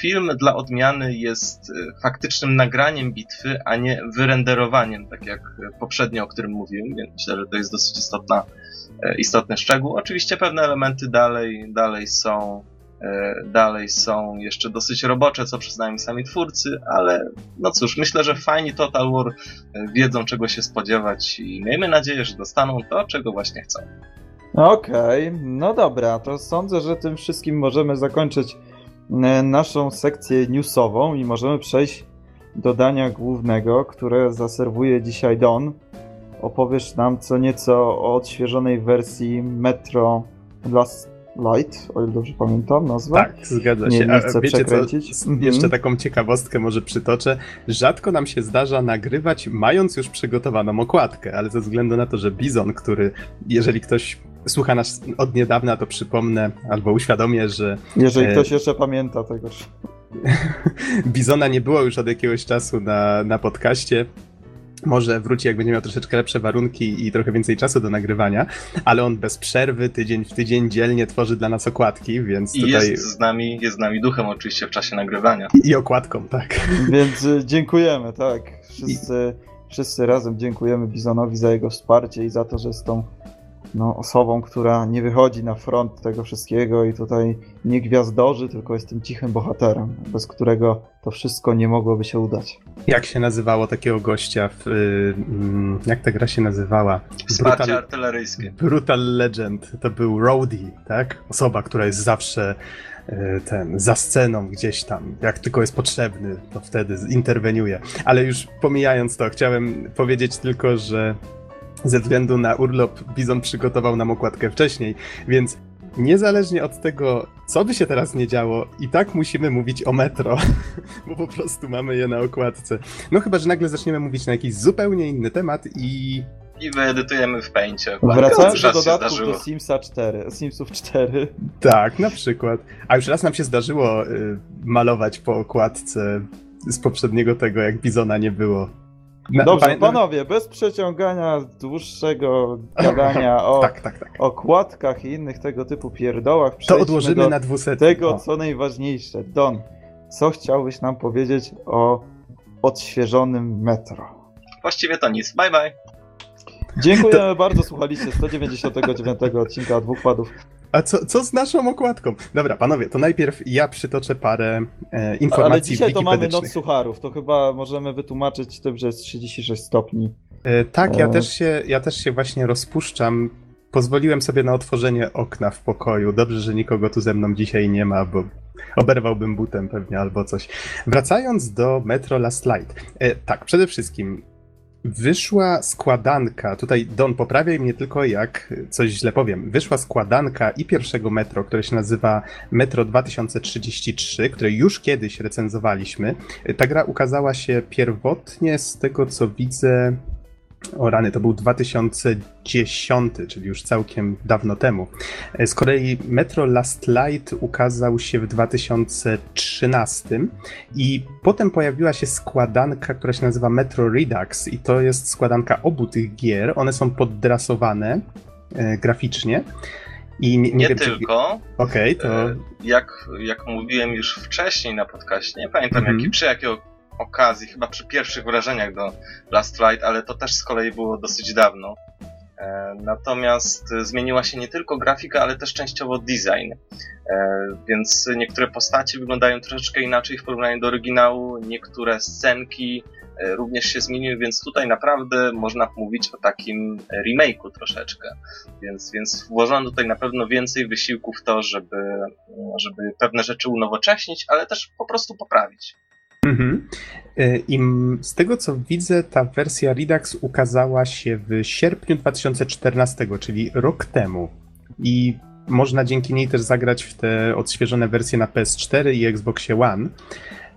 Film dla odmiany jest y, faktycznym nagraniem bitwy, a nie wyrenderowaniem, tak jak poprzednio, o którym mówiłem, więc myślę, że to jest dosyć istotna, y, istotny szczegół. Oczywiście pewne elementy dalej, dalej są E, dalej są jeszcze dosyć robocze, co przyznają sami twórcy, ale no cóż, myślę, że fajni Total War e, wiedzą czego się spodziewać i miejmy nadzieję, że dostaną to, czego właśnie chcą. Okej, okay, no dobra, to sądzę, że tym wszystkim możemy zakończyć e, naszą sekcję newsową i możemy przejść do dania głównego, które zaserwuje dzisiaj Don. Opowiesz nam co nieco o odświeżonej wersji Metro Last Light, o ile dobrze pamiętam nazwę. Tak, zgadza się. Nie, nie chcę wiecie przekręcić. Co, mhm. Jeszcze taką ciekawostkę może przytoczę. Rzadko nam się zdarza nagrywać mając już przygotowaną okładkę, ale ze względu na to, że Bizon, który, jeżeli ktoś słucha nas od niedawna, to przypomnę albo uświadomię, że... Jeżeli e... ktoś jeszcze pamięta tego. Bizona nie było już od jakiegoś czasu na, na podcaście, może wróci, jak będzie miał troszeczkę lepsze warunki i trochę więcej czasu do nagrywania, ale on bez przerwy, tydzień w tydzień, dzielnie tworzy dla nas okładki, więc I tutaj... jest z nami, jest z nami duchem oczywiście w czasie nagrywania. I okładką, tak. Więc y, dziękujemy, tak. Wszyscy, I... wszyscy razem dziękujemy Bizonowi za jego wsparcie i za to, że jest tą no, osobą, która nie wychodzi na front tego wszystkiego i tutaj nie gwiazdoży, tylko jest tym cichym bohaterem, bez którego to wszystko nie mogłoby się udać. Jak się nazywało takiego gościa w, yy, jak ta gra się nazywała? Wsparcie Brutal, artyleryjskie. Brutal Legend. To był Rowdy, tak? Osoba, która jest zawsze y, ten, za sceną gdzieś tam, jak tylko jest potrzebny, to wtedy interweniuje. Ale już pomijając to, chciałem powiedzieć tylko, że ze względu na urlop Bizon przygotował nam okładkę wcześniej, więc niezależnie od tego, co by się teraz nie działo, i tak musimy mówić o metro, bo po prostu mamy je na okładce. No chyba, że nagle zaczniemy mówić na jakiś zupełnie inny temat i... I wyedytujemy w Paincie. Wracając do dodatków do Simsa 4, Simsów 4. Tak, na przykład. A już raz nam się zdarzyło y, malować po okładce z poprzedniego tego, jak Bizona nie było. Dobrze, panowie, bez przeciągania dłuższego gadania o tak, tak, tak. okładkach i innych tego typu pierdołach, to odłożymy na dwusetkę. Tego, co najważniejsze. Don, co chciałbyś nam powiedzieć o odświeżonym metro? Właściwie to nic. Bye bye. Dziękujemy to... bardzo, słuchaliście 199 odcinka Dwóch Padów. A co, co z naszą okładką? Dobra, panowie, to najpierw ja przytoczę parę e, informacji Ale dzisiaj to mamy noc sucharów, to chyba możemy wytłumaczyć tym, że jest 36 stopni. E, tak, ja, e... też się, ja też się właśnie rozpuszczam. Pozwoliłem sobie na otworzenie okna w pokoju. Dobrze, że nikogo tu ze mną dzisiaj nie ma, bo oberwałbym butem pewnie albo coś. Wracając do Metro Last Light. E, tak, przede wszystkim Wyszła składanka, tutaj Don poprawiaj mnie tylko jak coś źle powiem, wyszła składanka i pierwszego metro, które się nazywa Metro 2033, które już kiedyś recenzowaliśmy. Ta gra ukazała się pierwotnie z tego co widzę o rany, to był 2010, czyli już całkiem dawno temu. E, z kolei Metro Last Light ukazał się w 2013 i potem pojawiła się składanka, która się nazywa Metro Redux i to jest składanka obu tych gier. One są poddrasowane e, graficznie. I nie, nie, nie wiem, tylko. Czy... Okej, okay, to. E, jak, jak mówiłem już wcześniej na podcaście, nie pamiętam mm -hmm. jaki, przy jakiego okazji, chyba przy pierwszych wrażeniach do Last Flight, ale to też z kolei było dosyć dawno. E, natomiast zmieniła się nie tylko grafika, ale też częściowo design. E, więc niektóre postacie wyglądają troszeczkę inaczej w porównaniu do oryginału, niektóre scenki e, również się zmieniły, więc tutaj naprawdę można mówić o takim remake'u troszeczkę. Więc, więc włożono tutaj na pewno więcej wysiłku w to, żeby, żeby pewne rzeczy unowocześnić, ale też po prostu poprawić. Mhm. E, I z tego co widzę, ta wersja Redux ukazała się w sierpniu 2014, czyli rok temu. I można dzięki niej też zagrać w te odświeżone wersje na PS4 i Xbox One.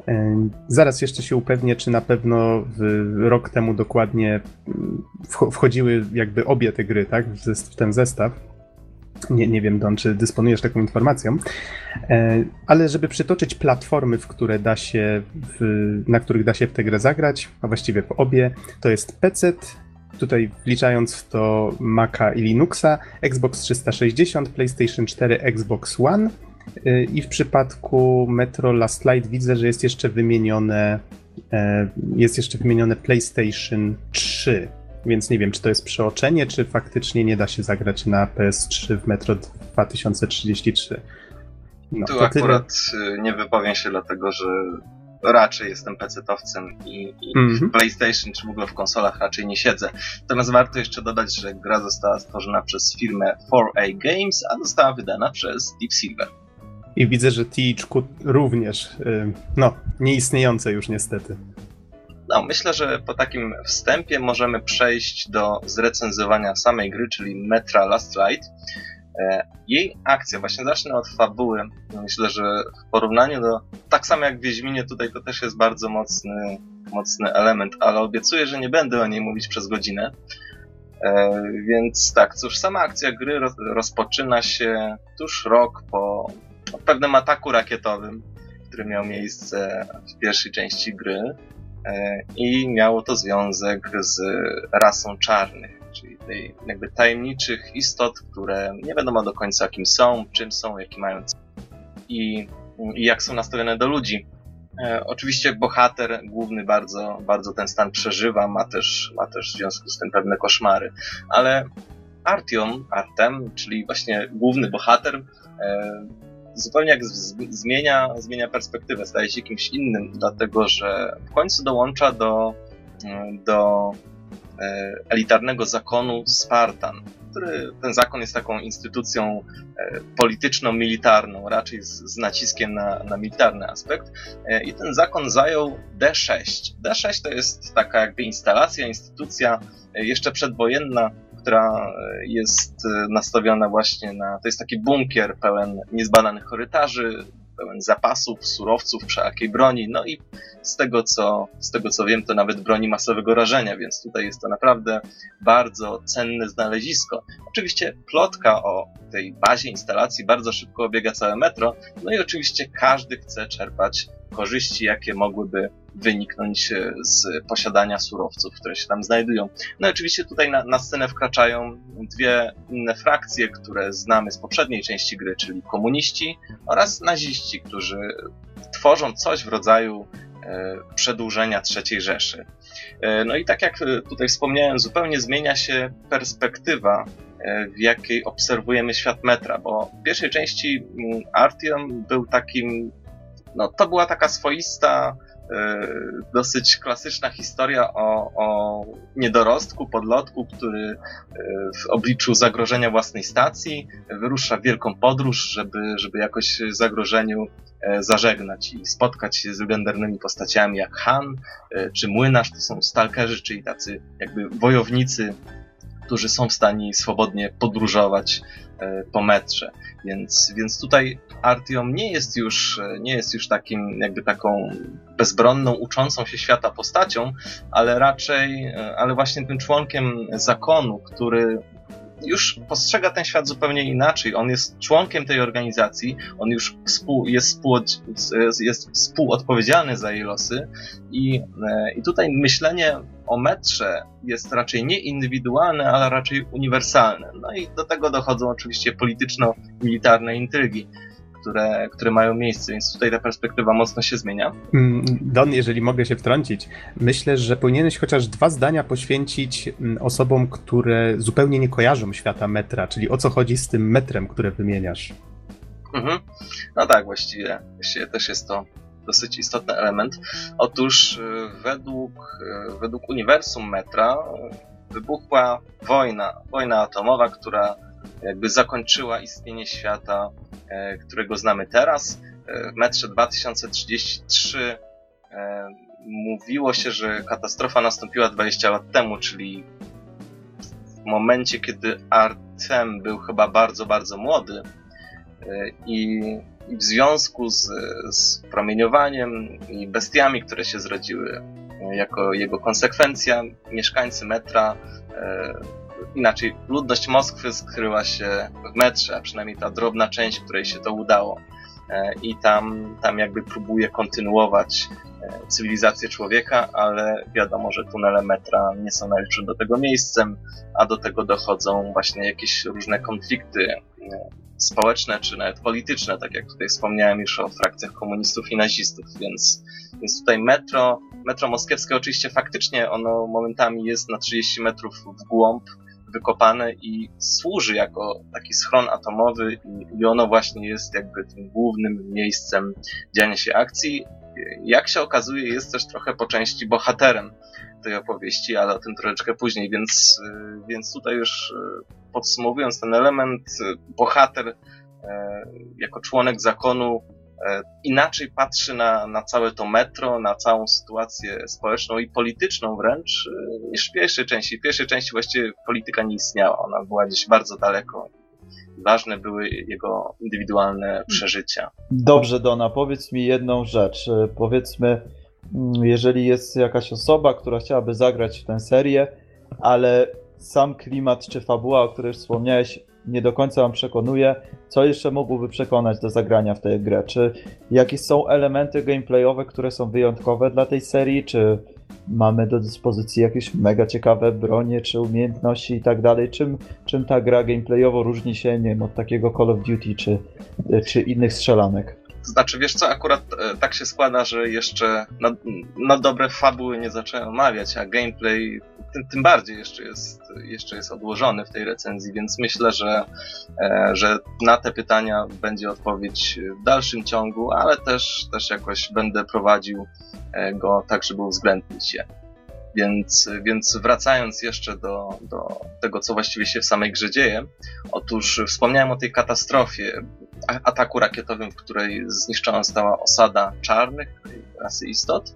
E, zaraz jeszcze się upewnię, czy na pewno rok temu dokładnie wchodziły jakby obie te gry, tak, w ten zestaw. Nie, nie wiem, Don, czy dysponujesz taką informacją, e, ale żeby przytoczyć platformy, w które da się, w, na których da się w tę grę zagrać, a właściwie w obie, to jest PC, tutaj wliczając w to Maca i Linuxa, Xbox 360, PlayStation 4, Xbox One e, i w przypadku Metro Last Light widzę, że jest jeszcze wymienione e, jest jeszcze wymienione PlayStation 3 więc nie wiem, czy to jest przeoczenie, czy faktycznie nie da się zagrać na PS3 w Metro 2033. No, tu akurat tyle. Nie wypowiem się, dlatego że raczej jestem PC-towcem i, i mm -hmm. w PlayStation czy w ogóle w konsolach raczej nie siedzę. Natomiast warto jeszcze dodać, że gra została stworzona przez firmę 4A Games, a została wydana przez Deep Silver. I widzę, że THQ również, y, no, nieistniejące już niestety. No, myślę, że po takim wstępie możemy przejść do zrecenzowania samej gry, czyli Metra Last Light. E, jej akcja, właśnie zacznę od fabuły. Myślę, że w porównaniu do, tak samo jak w Wiedźminie, tutaj to też jest bardzo mocny, mocny element, ale obiecuję, że nie będę o niej mówić przez godzinę. E, więc tak, cóż, sama akcja gry rozpoczyna się tuż rok po pewnym ataku rakietowym, który miał miejsce w pierwszej części gry. E, i miało to związek z rasą czarnych, czyli tej jakby tajemniczych istot, które nie wiadomo do końca kim są, czym są, jaki mają i, i jak są nastawione do ludzi. E, oczywiście bohater główny bardzo, bardzo ten stan przeżywa, ma też, ma też w związku z tym pewne koszmary, ale Artyom, Artem, czyli właśnie główny bohater, e, zupełnie jak zmienia, zmienia perspektywę, staje się kimś innym, dlatego że w końcu dołącza do, do e, elitarnego zakonu Spartan, który ten zakon jest taką instytucją e, polityczno-militarną, raczej z, z naciskiem na, na militarny aspekt. E, I ten zakon zajął D6. D6 to jest taka jakby instalacja, instytucja jeszcze przedwojenna, która jest e, nastawiona właśnie na. To jest taki bunkier pełen niezbadanych korytarzy, pełen zapasów, surowców, wszelakiej broni. No i z tego, co, z tego co wiem, to nawet broni masowego rażenia, więc tutaj jest to naprawdę bardzo cenne znalezisko. Oczywiście plotka o tej bazie instalacji bardzo szybko obiega całe metro. No i oczywiście każdy chce czerpać korzyści, jakie mogłyby wyniknąć e, z posiadania surowców, które się tam znajdują. No i oczywiście tutaj na, na scenę wkraczają dwie inne frakcje, które znamy z poprzedniej części gry, czyli komuniści oraz naziści, którzy tworzą coś w rodzaju e, przedłużenia III Rzeszy. E, no i tak jak tutaj wspomniałem, zupełnie zmienia się perspektywa, w jakiej obserwujemy świat metra, bo w pierwszej części mm, Artyom był takim, no to była taka swoista E, dosyć klasyczna historia o, o niedorostku, podlotku, który e, w obliczu zagrożenia własnej stacji wyrusza w wielką podróż, żeby, żeby jakoś zagrożeniu e, zażegnać i spotkać się z legendarnymi postaciami jak Han czy Młynarz. To są stalkerzy, czyli tacy jakby wojownicy, którzy są w stanie swobodnie podróżować po metrze. Więc, więc tutaj Artyom nie jest już, nie jest już takim, jakby taką bezbronną, uczącą się świata postacią, ale raczej, ale właśnie tym członkiem zakonu, który już postrzega ten świat zupełnie inaczej. On jest członkiem tej organizacji, on już współ, jest, współ, jest współodpowiedzialny za jej losy i, i tutaj myślenie o metrze jest raczej nie indywidualne, ale raczej uniwersalne. No i do tego dochodzą oczywiście polityczno-militarne intrygi które, które mają miejsce, więc tutaj ta perspektywa mocno się zmienia. Mm, Don, jeżeli mogę się wtrącić, myślę, że powinieneś chociaż dwa zdania poświęcić mm, osobom, które zupełnie nie kojarzą świata metra, czyli o co chodzi z tym metrem, które wymieniasz. Mhm. No tak, właściwie, właściwie też jest to dosyć istotny element. Otóż y, według, y, według uniwersum metra wybuchła wojna, wojna atomowa, która jakby zakończyła istnienie świata, e, którego znamy teraz. E, w metrze 2033 e, mówiło się, że katastrofa nastąpiła 20 lat temu, czyli w momencie, kiedy Artem był chyba bardzo, bardzo młody i, w związku z, z promieniowaniem i bestiami, które się zrodziły jako jego konsekwencja, mieszkańcy metra inaczej, ludność Moskwy skryła się w metrze, a przynajmniej ta drobna część, której się to udało. E, I tam, tam jakby próbuje kontynuować e, cywilizację człowieka, ale wiadomo, że tunele metra nie są najlepszym do tego miejscem, a do tego dochodzą właśnie jakieś różne konflikty e, społeczne czy nawet polityczne, tak jak tutaj wspomniałem już o frakcjach komunistów i nazistów, więc, więc tutaj metro, metro moskiewskie oczywiście faktycznie ono momentami jest na 30 metrów w głąb, wykopane i służy jako taki schron atomowy i ono właśnie jest jakby tym głównym miejscem dziania się akcji. Jak się okazuje, jest też trochę po części bohaterem tej opowieści, ale o tym troszeczkę później, więc, więc tutaj już podsumowując ten element, bohater jako członek zakonu inaczej patrzy na, na całe to metro, na całą sytuację społeczną i polityczną wręcz e, niż w pierwszej części. W pierwszej części właściwie polityka nie istniała, ona była gdzieś bardzo daleko. Ważne były jego indywidualne przeżycia. Dobrze, Dona, powiedz mi jedną rzecz. E, powiedzmy, mm, jeżeli jest jakaś osoba, która chciałaby zagrać w tę serię, ale sam klimat czy fabuła, o której wspomniałeś, nie do końca wam przekonuje, co jeszcze mógłby przekonać do zagrania w tę grę? Czy jakieś są elementy gameplayowe, które są wyjątkowe dla tej serii? Czy mamy do dyspozycji jakieś mega ciekawe bronie, czy umiejętności i tak dalej? Czym, czym ta gra gameplayowo różni się, nie wiem, od takiego Call of Duty czy, czy innych strzelanek? Znaczy, wiesz co, akurat e, tak się składa, że jeszcze na, na dobre fabuły nie zacząłem omawiać, a gameplay tym, tym bardziej jeszcze jest, jeszcze jest odłożony w tej recenzji, więc myślę, że, e, że na te pytania będzie odpowiedź w dalszym ciągu, ale też, też jakoś będę prowadził e, go tak, żeby uwzględnić je. Więc, więc wracając jeszcze do, do tego, co właściwie się w samej grze dzieje, otóż wspomniałem o tej katastrofie, ataku rakietowym, w której zniszczona została osada czarnych, klasy istot.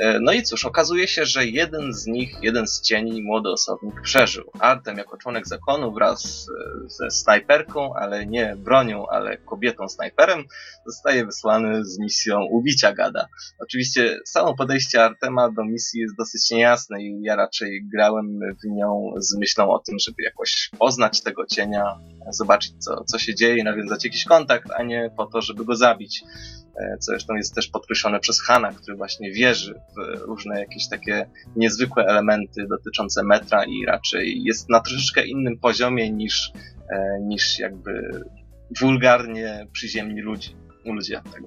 E, no i cóż, okazuje się, że jeden z nich, jeden z cieni, młody osobnik, przeżył. Artem jako członek zakonu wraz e, ze snajperką, ale nie bronią, ale kobietą snajperem, zostaje wysłany z misją ubicia gada. Oczywiście samo podejście Artema do misji jest dosyć niejasne i ja raczej grałem w nią z myślą o tym, żeby jakoś poznać tego cienia, zobaczyć co, co się dzieje, nawiązać jakiś kontakt, a nie po to, żeby go zabić. E, co zresztą jest też podkreślone przez Hana, który właśnie wierzy w różne jakieś takie niezwykłe elementy dotyczące metra i raczej jest na troszeczkę innym poziomie niż, e, niż jakby wulgarnie przyziemni ludzi, ludzie, tak,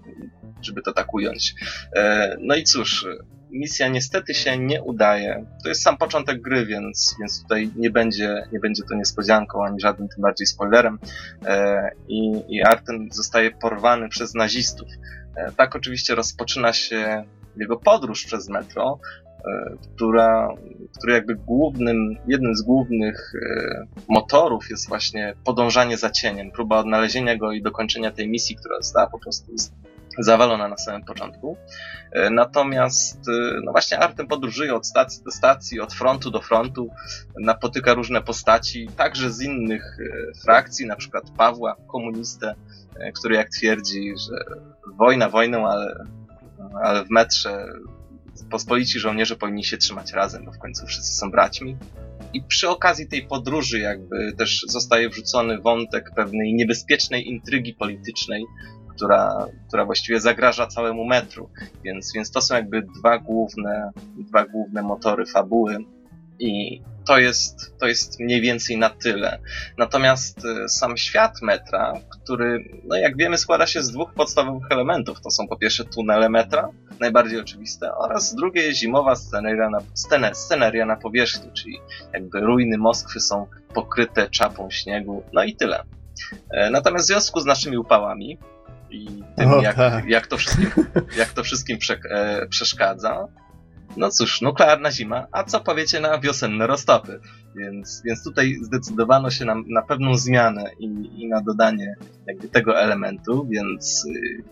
żeby to tak ująć. E, no i cóż, misja niestety się nie udaje. To jest sam początek gry, więc, więc tutaj nie będzie, nie będzie to niespodzianką, ani żadnym tym bardziej spoilerem. I, I Arten zostaje porwany przez nazistów. E, tak oczywiście rozpoczyna się jego podróż przez metro, e, która, który jakby głównym, jednym z głównych e, motorów jest właśnie podążanie za cieniem, próba odnalezienia go i dokończenia tej misji, która została po prostu zawalona na samym początku. Natomiast no właśnie Artem podróżuje od stacji do stacji, od frontu do frontu, napotyka różne postaci, także z innych frakcji, na przykład Pawła, komunistę, który jak twierdzi, że wojna wojną, ale, ale w metrze pospolici żołnierze powinni się trzymać razem, bo w końcu wszyscy są braćmi. I przy okazji tej podróży jakby też zostaje wrzucony wątek pewnej niebezpiecznej intrygi politycznej, która, która właściwie zagraża całemu metru. Więc, więc to są jakby dwa główne, dwa główne motory fabuły. I to jest, to jest mniej więcej na tyle. Natomiast e, sam świat metra, który, no jak wiemy, składa się z dwóch podstawowych elementów. To są po pierwsze tunele metra, najbardziej oczywiste, oraz drugie zimowa sceneria na, scene, sceneria na powierzchni, czyli jakby ruiny Moskwy są pokryte czapą śniegu, no i tyle. E, natomiast w związku z naszymi upałami i tym, o, jak, tak. jak, to wszystkim, jak to wszystkim prze, e, przeszkadza, no cóż, nuklearna zima, a co powiecie na wiosenne roztopy? Więc, więc tutaj zdecydowano się na, na pewną zmianę i, i na dodanie jakby tego elementu, więc, y,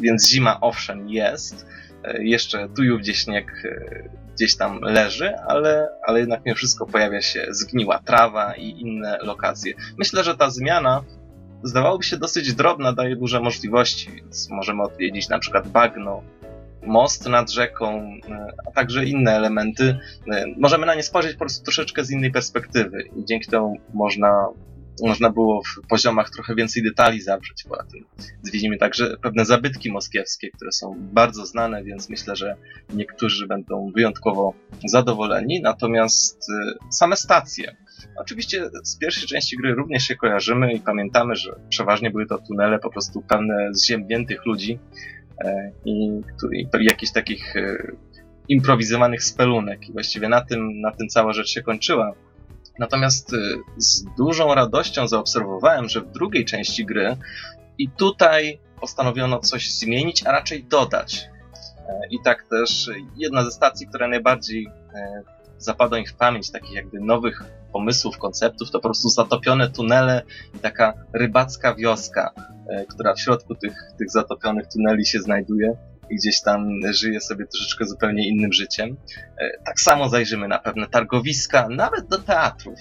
więc zima owszem jest, y, jeszcze tu i gdzieś śnieg y, gdzieś tam leży, ale, ale jednak mimo wszystko pojawia się zgniła trawa i inne lokacje. Myślę, że ta zmiana zdawałoby się dosyć drobna, daje duże możliwości, więc możemy odwiedzić na przykład bagno, most nad rzeką, e, a także inne elementy. E, możemy na nie spojrzeć po prostu troszeczkę z innej perspektywy i dzięki temu można, można było w poziomach trochę więcej detali zawrzeć. Poza tym zwiedzimy także pewne zabytki moskiewskie, które są bardzo znane, więc myślę, że niektórzy będą wyjątkowo zadowoleni. Natomiast e, same stacje, Oczywiście z pierwszej części gry również się kojarzymy i pamiętamy, że przeważnie były to tunele po prostu pełne zziębniętych ludzi, E, i, i jakichś takich e, improwizowanych spelunek. I właściwie na tym, na tym cała rzecz się kończyła. Natomiast e, z dużą radością zaobserwowałem, że w drugiej części gry i tutaj postanowiono coś zmienić, a raczej dodać. I tak też jedna ze stacji, która najbardziej zapadła ich w pamięć, takich jakby nowych pomysłów, konceptów, to po prostu zatopione tunele i taka rybacka wioska, e, która w środku tych, tych zatopionych tuneli się znajduje i gdzieś tam żyje sobie troszeczkę zupełnie innym życiem. E, tak samo zajrzymy na pewne targowiska, nawet do teatrów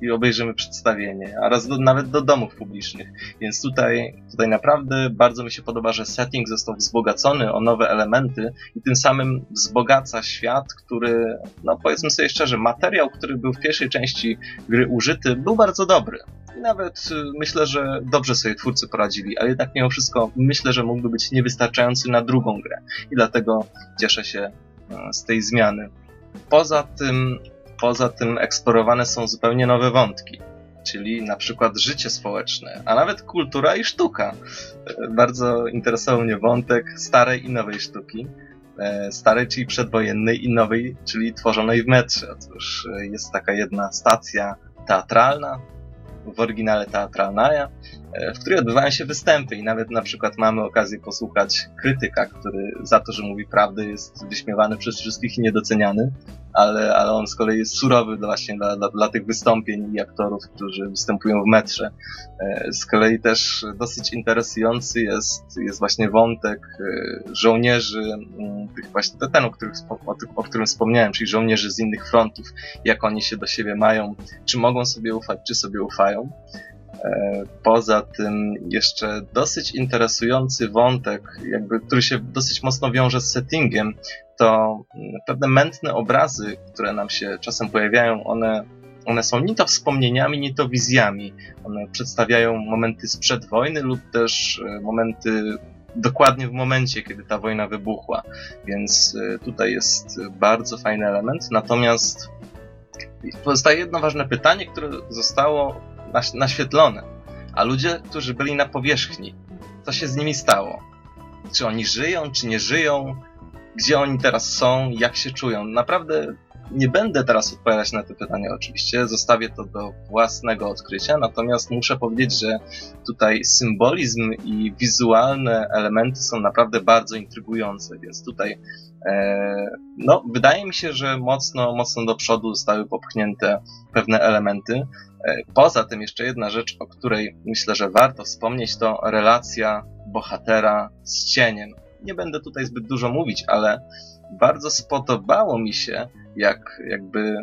i obejrzymy przedstawienie, a raz do, nawet do domów publicznych. Więc tutaj, tutaj naprawdę bardzo mi się podoba, że setting został wzbogacony o nowe elementy i tym samym wzbogaca świat, który, no powiedzmy sobie szczerze, materiał, który był w pierwszej części gry użyty, był bardzo dobry. I nawet y, myślę, że dobrze sobie twórcy poradzili, ale jednak mimo wszystko myślę, że mógłby być niewystarczający na drugą grę. I dlatego cieszę się y, z tej zmiany. Poza tym poza tym eksplorowane są zupełnie nowe wątki, czyli na przykład życie społeczne, a nawet kultura i sztuka. E, bardzo interesował mnie wątek starej i nowej sztuki. E, starej, czyli przedwojennej i nowej, czyli tworzonej w metrze. Otóż e, jest taka jedna stacja teatralna, w oryginale teatralna, w której odbywają się występy i nawet na przykład mamy okazję posłuchać krytyka, który za to, że mówi prawdę jest wyśmiewany przez wszystkich i niedoceniany, ale, ale on z kolei jest surowy właśnie dla, dla, dla tych wystąpień i aktorów, którzy występują w metrze. E, z kolei też dosyć interesujący jest, jest właśnie wątek e, żołnierzy, tych właśnie ten, o, których, o, o którym wspomniałem, czyli żołnierzy z innych frontów, jak oni się do siebie mają, czy mogą sobie ufać, czy sobie ufają. E, poza tym jeszcze dosyć interesujący wątek, jakby, który się dosyć mocno wiąże z settingiem, to mm, pewne mętne obrazy, które nam się czasem pojawiają, one, one są ni to wspomnieniami, ni to wizjami. One przedstawiają momenty sprzed wojny lub też e, momenty dokładnie w momencie, kiedy ta wojna wybuchła. Więc e, tutaj jest bardzo fajny element. Natomiast pozostaje jedno ważne pytanie, które zostało naświetlone. A ludzie, którzy byli na powierzchni, co się z nimi stało? Czy oni żyją, czy nie żyją? Gdzie oni teraz są? Jak się czują? Naprawdę nie będę teraz odpowiadać na te pytania oczywiście, zostawię to do własnego odkrycia, natomiast muszę powiedzieć, że tutaj symbolizm i wizualne elementy są naprawdę bardzo intrygujące, więc tutaj e, no, wydaje mi się, że mocno, mocno do przodu zostały popchnięte pewne elementy. E, poza tym jeszcze jedna rzecz, o której myślę, że warto wspomnieć, to relacja bohatera z cieniem. Nie będę tutaj zbyt dużo mówić, ale bardzo spodobało mi się, jak jakby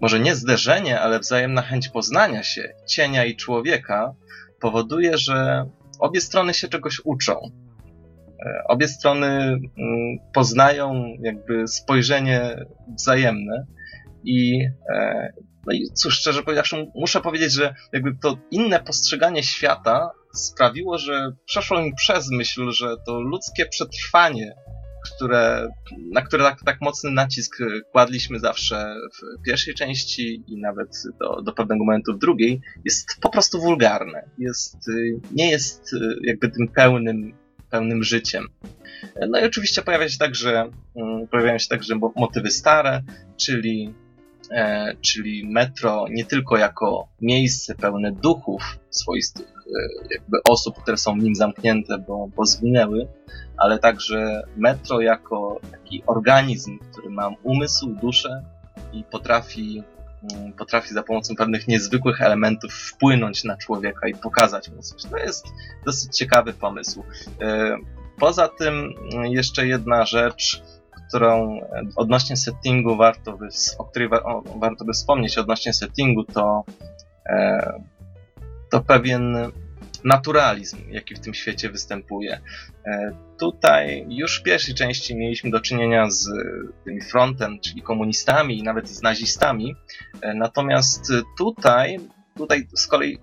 może nie zderzenie, ale wzajemna chęć poznania się cienia i człowieka powoduje, że obie strony się czegoś uczą. E, obie strony mm, poznają jakby spojrzenie wzajemne i e, no i cóż, szczerze powiedziawszy, muszę powiedzieć, że jakby to inne postrzeganie świata sprawiło, że przeszło mi przez myśl, że to ludzkie przetrwanie, które, na które tak, tak mocny nacisk kładliśmy zawsze w pierwszej części i nawet do, do pewnego momentu w drugiej, jest po prostu wulgarne. Jest, nie jest jakby tym pełnym, pełnym życiem. No i oczywiście pojawia się także, mm, pojawiają się także motywy stare, czyli E, czyli metro nie tylko jako miejsce pełne duchów swoistych, jakby osób, które są w nim zamknięte, bo, bo zginęły, ale także metro jako taki organizm, który ma umysł, duszę i potrafi, mm, potrafi za pomocą pewnych niezwykłych elementów wpłynąć na człowieka i pokazać mu coś. To jest dosyć ciekawy pomysł. E, poza tym jeszcze jedna rzecz, którą odnośnie settingu warto by, o której warto by wspomnieć odnośnie settingu, to, e, to pewien naturalizm, jaki w tym świecie występuje. E, tutaj już w pierwszej części mieliśmy do czynienia z tym frontem, czyli komunistami i nawet z nazistami, e, natomiast tutaj, tutaj z kolei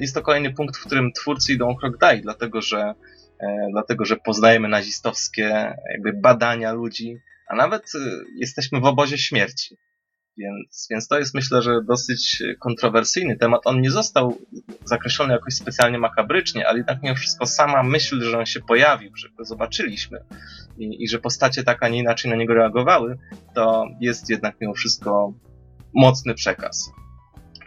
jest to kolejny punkt, w którym twórcy idą krok dalej, dlatego że E, dlatego że poznajemy nazistowskie jakby badania ludzi, a nawet e, jesteśmy w obozie śmierci. Więc, więc to jest myślę, że dosyć kontrowersyjny temat. On nie został zakreślony jakoś specjalnie makabrycznie, ale jednak mimo wszystko sama myśl, że on się pojawił, że go zobaczyliśmy i, i że postacie tak, a nie inaczej na niego reagowały, to jest jednak mimo wszystko mocny przekaz.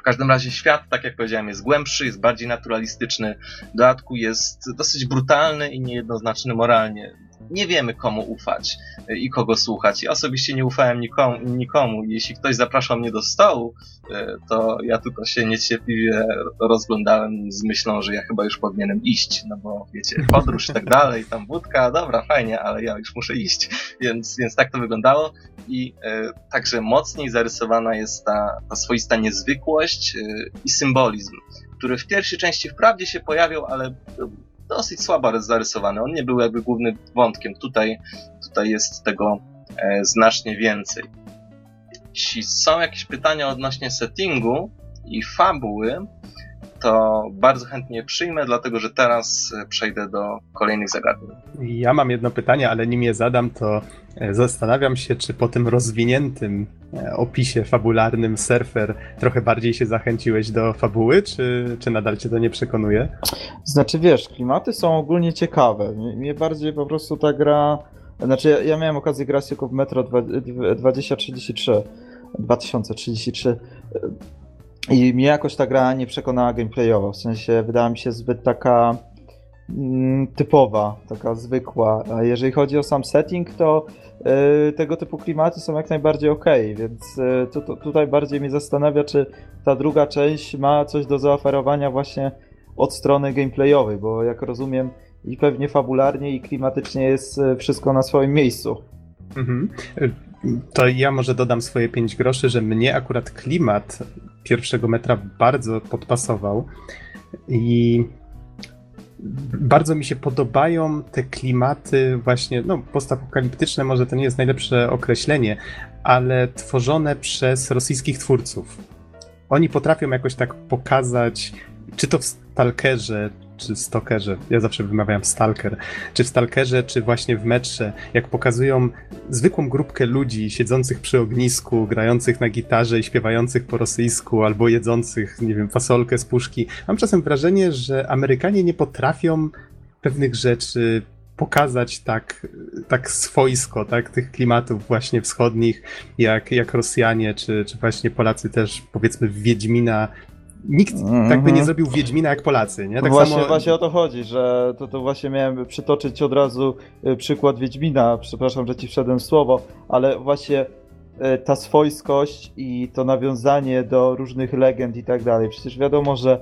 Każdym razie świat, tak jak powiedziałem, jest głębszy, jest bardziej naturalistyczny, w dodatku jest dosyć brutalny i niejednoznaczny moralnie nie wiemy komu ufać e, i kogo słuchać. Ja osobiście nie ufałem nikomu. nikomu. Jeśli ktoś zapraszał mnie do stołu, e, to ja tylko się niecierpliwie rozglądałem z myślą, że ja chyba już powinienem iść, no bo wiecie, podróż i tak dalej, tam wódka, dobra, fajnie, ale ja już muszę iść. Więc, więc tak to wyglądało i e, także mocniej zarysowana jest ta, ta swoista niezwykłość e, i symbolizm, który w pierwszej części wprawdzie się pojawiał, ale dosyć słabo zarysowany. On nie był jakby głównym wątkiem. Tutaj, tutaj jest tego e, znacznie więcej. Jeśli są jakieś pytania odnośnie settingu i fabuły, to bardzo chętnie przyjmę, dlatego że teraz e, przejdę do kolejnych zagadnień. Ja mam jedno pytanie, ale nim je zadam, to e, zastanawiam się, czy po tym rozwiniętym e, opisie fabularnym surfer trochę bardziej się zachęciłeś do fabuły, czy, czy nadal cię to nie przekonuje? Znaczy wiesz, klimaty są ogólnie ciekawe. Mnie bardziej po prostu ta gra. Znaczy, ja, ja miałem okazję grać tylko w Metro 2033. 2033 I mnie jakoś ta gra nie przekonała gameplayowo, w sensie wydała mi się zbyt taka mm, typowa, taka zwykła. A jeżeli chodzi o sam setting, to y, tego typu klimaty są jak najbardziej ok, więc y, tu, tu, tutaj bardziej mnie zastanawia, czy ta druga część ma coś do zaoferowania właśnie od strony gameplayowej, bo jak rozumiem i pewnie fabularnie i klimatycznie jest y, wszystko na swoim miejscu. Mhm. To ja może dodam swoje 5 groszy, że mnie akurat klimat pierwszego metra bardzo podpasował i bardzo mi się podobają te klimaty właśnie, no postapokaliptyczne może to nie jest najlepsze określenie, ale tworzone przez rosyjskich twórców. Oni potrafią jakoś tak pokazać, czy to w Stalkerze, czy Stalkerze, ja zawsze wymawiam Stalker, czy w Stalkerze, czy właśnie w metrze, jak pokazują zwykłą grupkę ludzi siedzących przy ognisku, grających na gitarze i śpiewających po rosyjsku, albo jedzących, nie wiem, fasolkę z puszki. Mam czasem wrażenie, że Amerykanie nie potrafią pewnych rzeczy pokazać tak, tak swojsko, tak, tych klimatów właśnie wschodnich, jak, jak Rosjanie, czy, czy właśnie Polacy też, powiedzmy, Wiedźmina nikt mm-hmm. tak by nie zrobił Wiedźmina jak Polacy, nie? Tak właśnie, samo... właśnie o to chodzi, że to, to właśnie miałem przytoczyć od razu y, przykład Wiedźmina, przepraszam, że ci wszedłem w słowo, ale właśnie y, ta swojskość i to nawiązanie do różnych legend i tak dalej. Przecież wiadomo, że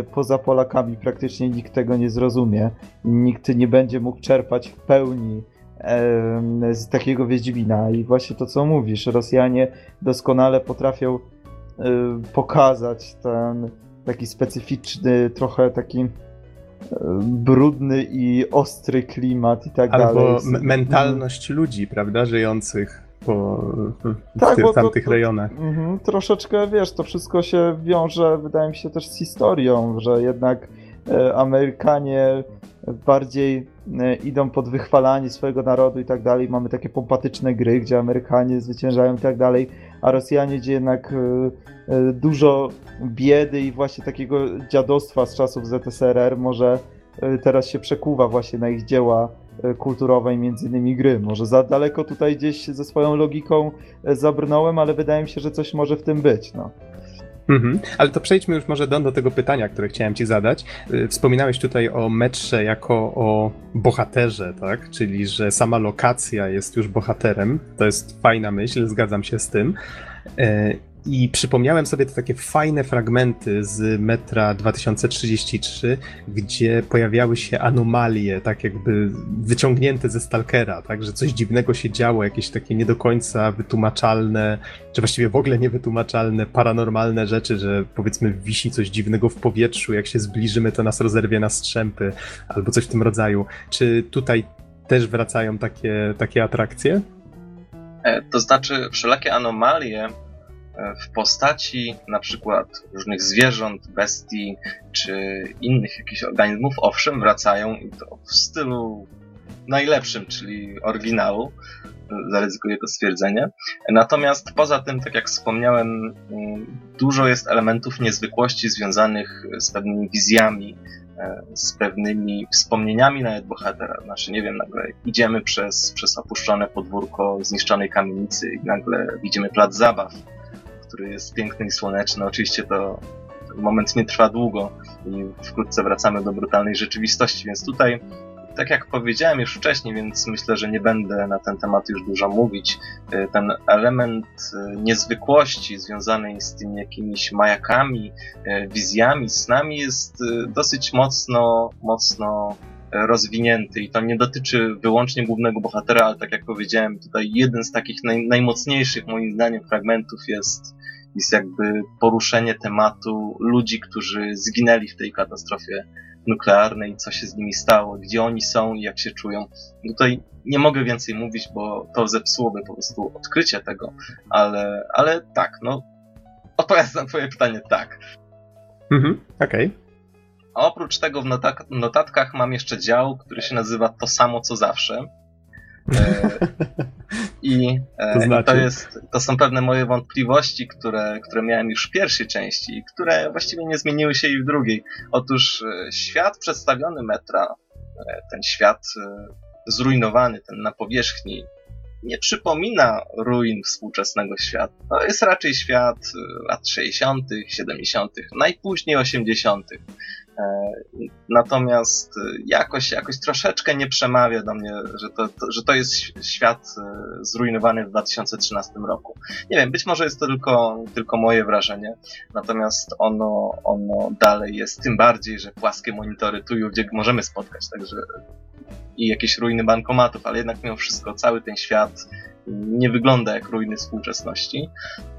y, poza Polakami praktycznie nikt tego nie zrozumie. Nikt nie będzie mógł czerpać w pełni z takiego Wiedźmina. I właśnie to, co mówisz, Rosjanie doskonale potrafią pokazać ten taki specyficzny, trochę taki y, brudny i ostry klimat i tak Albo dalej. Albo mentalność ludzi, prawda, żyjących po tak, tych, tamtych to, rejonach. Mm, troszeczkę, wiesz, to wszystko się wiąże, wydaje mi się, też z historią, że jednak e, Amerykanie bardziej e, idą pod wychwalanie swojego narodu i tak dalej. Mamy takie pompatyczne gry, gdzie Amerykanie zwyciężają i tak dalej, a Rosjanie, gdzie jednak e, e, dużo biedy i właśnie takiego dziadostwa z czasów ZSRR może teraz się przekuwa właśnie na ich dzieła kulturowe i między innymi gry. Może za daleko tutaj gdzieś ze swoją logiką zabrnąłem, ale wydaje mi się, że coś może w tym być. No. Mhm. Ale to przejdźmy już może do, do tego pytania, które chciałem ci zadać. Y, wspominałeś tutaj o metrze jako o bohaterze, tak? Czyli, że sama lokacja jest już bohaterem. To jest fajna myśl, zgadzam się z tym. I przypomniałem sobie te takie fajne fragmenty z metra 2033, gdzie pojawiały się anomalie, tak jakby wyciągnięte ze Stalkera, tak, że coś dziwnego się działo, jakieś takie nie do końca wytłumaczalne, czy właściwie w ogóle niewytłumaczalne, paranormalne rzeczy, że powiedzmy wisi coś dziwnego w powietrzu, jak się zbliżymy, to nas rozerwie na strzępy, albo coś w tym rodzaju. Czy tutaj też wracają takie, takie atrakcje? E, to znaczy, wszelakie anomalie w postaci na przykład różnych zwierząt, bestii czy innych jakichś organizmów, owszem, wracają i to w stylu najlepszym, czyli oryginału. Zaryzykuję to stwierdzenie. Natomiast poza tym, tak jak wspomniałem, dużo jest elementów niezwykłości związanych z pewnymi wizjami, e, z pewnymi wspomnieniami nawet bohatera. Znaczy, nie wiem, nagle idziemy przez, przez opuszczone podwórko zniszczonej kamienicy i nagle widzimy plac zabaw który jest piękny i słoneczny. Oczywiście to moment nie trwa długo i wkrótce wracamy do brutalnej rzeczywistości, więc tutaj, tak jak powiedziałem już wcześniej, więc myślę, że nie będę na ten temat już dużo mówić, y, ten element y, niezwykłości związanej z tymi jakimiś majakami, y, wizjami, snami jest dosyć mocno, mocno rozwinięty. I to nie dotyczy wyłącznie głównego bohatera, ale tak jak powiedziałem, tutaj jeden z takich naj, najmocniejszych moim zdaniem fragmentów jest, jest jakby poruszenie tematu ludzi, którzy zginęli w tej katastrofie nuklearnej, co się z nimi stało, gdzie oni są i jak się czują. Tutaj nie mogę więcej mówić, bo to zepsułoby po prostu odkrycie tego, ale, ale tak, no odpowiadając na twoje pytanie, tak. Mhm, okej. Okay. A oprócz tego w notatkach mam jeszcze dział, który się nazywa To samo co zawsze. E, I, e, to, znaczy? to, jest, to są pewne moje wątpliwości, które, które miałem już w pierwszej części i które właściwie nie zmieniły się i w drugiej. Otóż e, świat przedstawiony metra, ten świat zrujnowany, ten na powierzchni, nie przypomina ruin współczesnego świata. To jest raczej świat lat 60., 70., najpóźniej 80. E, natomiast jakoś, jakoś troszeczkę nie przemawia do mnie, że to, to, że to jest świat e, zrujnowany w 2013 roku. Nie wiem, być może jest to tylko, tylko moje wrażenie, natomiast ono, ono dalej jest, tym bardziej, że płaskie monitory tu i gdzie możemy spotkać, także i jakieś ruiny bankomatów, ale jednak mimo wszystko cały ten świat nie wygląda jak ruiny współczesności.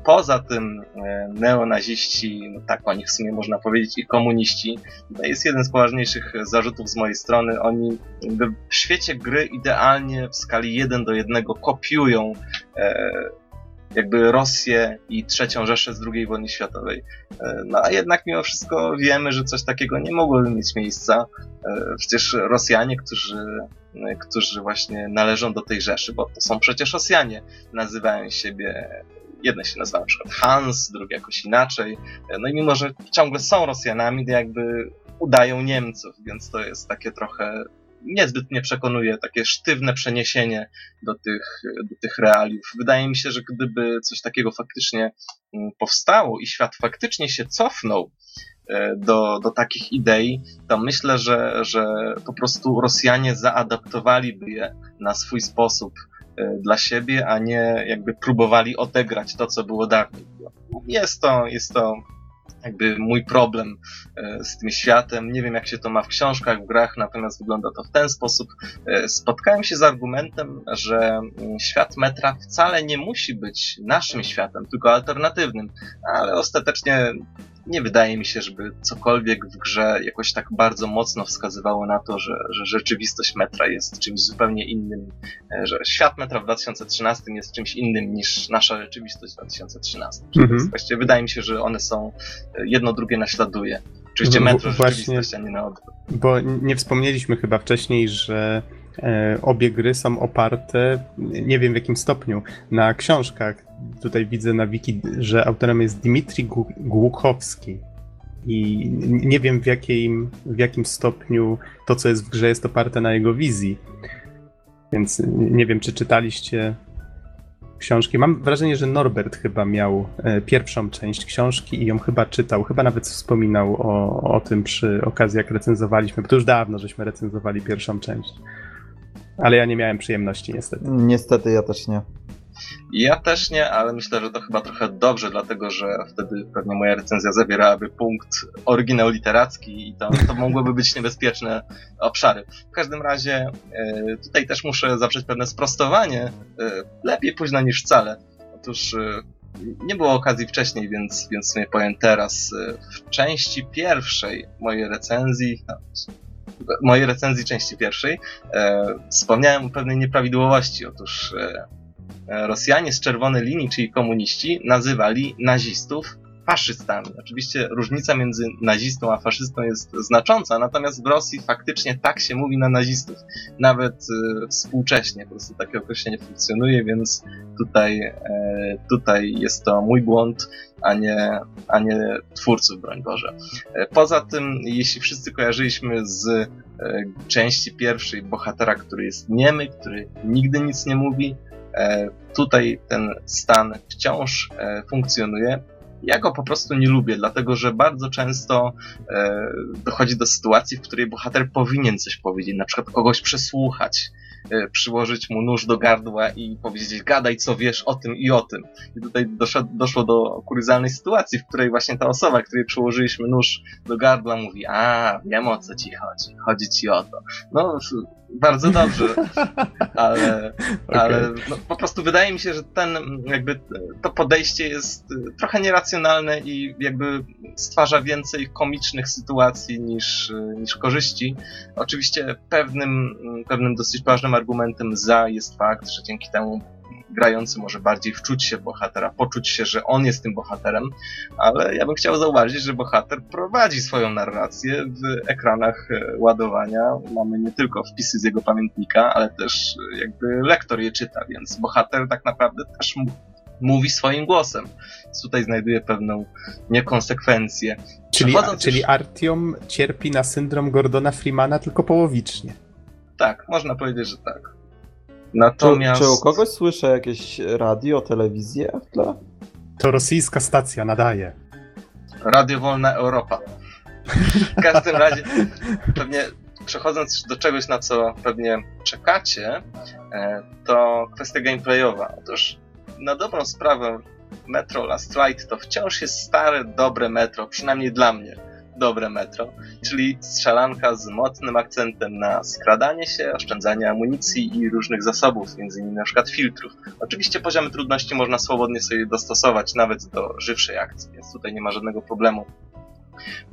Poza tym e, neonaziści, no tak o nich w sumie można powiedzieć, i komuniści, to jest jeden z poważniejszych zarzutów z mojej strony. Oni w świecie gry idealnie w skali 1 do 1 kopiują e, jakby Rosję i trzecią Rzeszę z II wojny światowej. E, no a jednak mimo wszystko wiemy, że coś takiego nie mogłoby mieć miejsca. E, przecież Rosjanie, którzy, e, którzy właśnie należą do tej Rzeszy, bo to są przecież Rosjanie, nazywają siebie jedne się nazywa na przykład Hans, drugie jakoś inaczej. No i mimo, że ciągle są Rosjanami, to jakby udają Niemców, więc to jest takie trochę niezbyt mnie przekonuje takie sztywne przeniesienie do tych, do tych realiów. Wydaje mi się, że gdyby coś takiego faktycznie mm, powstało i świat faktycznie się cofnął e, do, do takich idei, to myślę, że, że po prostu Rosjanie zaadaptowaliby je na swój sposób e, dla siebie, a nie jakby próbowali odegrać to, co było dawniej. Jest to, jest to jakby mój problem e, z tym światem. Nie wiem, jak się to ma w książkach, w grach, natomiast wygląda to w ten sposób. E, spotkałem się z argumentem, że mm, świat metra wcale nie musi być naszym światem, tylko alternatywnym, ale ostatecznie nie wydaje mi się, żeby cokolwiek w grze jakoś tak bardzo mocno wskazywało na to, że, że rzeczywistość metra jest czymś zupełnie innym, e, że świat metra w 2013 jest czymś innym niż nasza rzeczywistość w 2013. Mhm. Właściwie wydaje mi się, że one są, e, jedno drugie naśladuje. Oczywiście metro właśnie, a nie na odwrót. Bo nie wspomnieliśmy chyba wcześniej, że e, obie gry są oparte, nie wiem w jakim stopniu, na książkach tutaj widzę na wiki, że autorem jest Dmitrij Głukowski. I nie wiem w jakim, w jakim stopniu to, co jest w grze, jest oparte na jego wizji. Więc nie wiem, czy czytaliście książki. Mam wrażenie, że Norbert chyba miał e, pierwszą część książki i ją chyba czytał. Chyba nawet wspominał o, o tym przy okazji, jak recenzowaliśmy, bo to już dawno żeśmy recenzowali pierwszą część. Ale ja nie miałem przyjemności, niestety. Niestety, ja też nie. Ja też nie, ale myślę, że to chyba trochę dobrze, dlatego że wtedy pewnie moja recenzja zawierałaby punkt oryginał literacki i to, to mogłyby być niebezpieczne obszary. W każdym razie e, tutaj też muszę zawrzeć pewne sprostowanie. E, lepiej późno niż wcale. Otóż e, nie było okazji wcześniej, więc, więc sobie powiem teraz. W części pierwszej mojej recenzji, no, mojej recenzji części pierwszej, wspomniałem o pewnej nieprawidłowości. Otóż Rosjanie z czerwonej linii, czyli komuniści, nazywali nazistów faszystami. Oczywiście różnica między nazistą a faszystą jest znacząca, natomiast w Rosji faktycznie tak się mówi na nazistów. Nawet y, współcześnie po prostu takie określenie funkcjonuje, więc tutaj, e, tutaj jest to mój błąd, a nie, a nie twórców, broń Boże. E, poza tym, jeśli wszyscy kojarzyliśmy z e, części pierwszej bohatera, który jest niemy, który nigdy nic nie mówi, tutaj ten stan wciąż e, funkcjonuje. Ja go po prostu nie lubię, dlatego że bardzo często e, dochodzi do sytuacji, w której bohater powinien coś powiedzieć, na przykład kogoś przesłuchać, przyłożyć mu nóż do gardła i powiedzieć gadaj co wiesz o tym i o tym. I tutaj doszło, doszło do kuryzalnej sytuacji, w której właśnie ta osoba, której przyłożyliśmy nóż do gardła mówi, a wiem o co ci chodzi, chodzi ci o to. No bardzo dobrze, ale, okay. ale no, po prostu wydaje mi się, że ten jakby to podejście jest trochę nieracjonalne i jakby stwarza więcej komicznych sytuacji niż, niż korzyści. Oczywiście pewnym, pewnym dosyć ważnym argumentem za jest fakt, że dzięki temu grający może bardziej wczuć się w bohatera, poczuć się, że on jest tym bohaterem, ale ja bym chciał zauważyć, że bohater prowadzi swoją narrację w ekranach e, ładowania. Mamy nie tylko wpisy z jego pamiętnika, ale też e, jakby lektor je czyta, więc bohater tak naprawdę też mówi swoim głosem. Więc tutaj znajduje pewną niekonsekwencję. Czyli, czyli już... Artiom cierpi na syndrom Gordona Freemana tylko połowicznie. Tak, można powiedzieć, że tak. Natomiast... Czy, czy u kogoś słyszę jakieś radio, telewizję w tle? To rosyjska stacja nadaje. Radio Wolna Europa. W każdym razie, pewnie przechodząc do czegoś, na co pewnie czekacie, e, to kwestia gameplayowa. Otóż na dobrą sprawę Metro Last Light to wciąż jest stare, dobre metro, przynajmniej dla mnie dobre metro, czyli strzelanka z mocnym akcentem na skradanie się, oszczędzanie amunicji i różnych zasobów, między innymi na przykład filtrów. Oczywiście poziomy trudności można swobodnie sobie dostosować nawet do żywszej akcji, więc tutaj nie ma żadnego problemu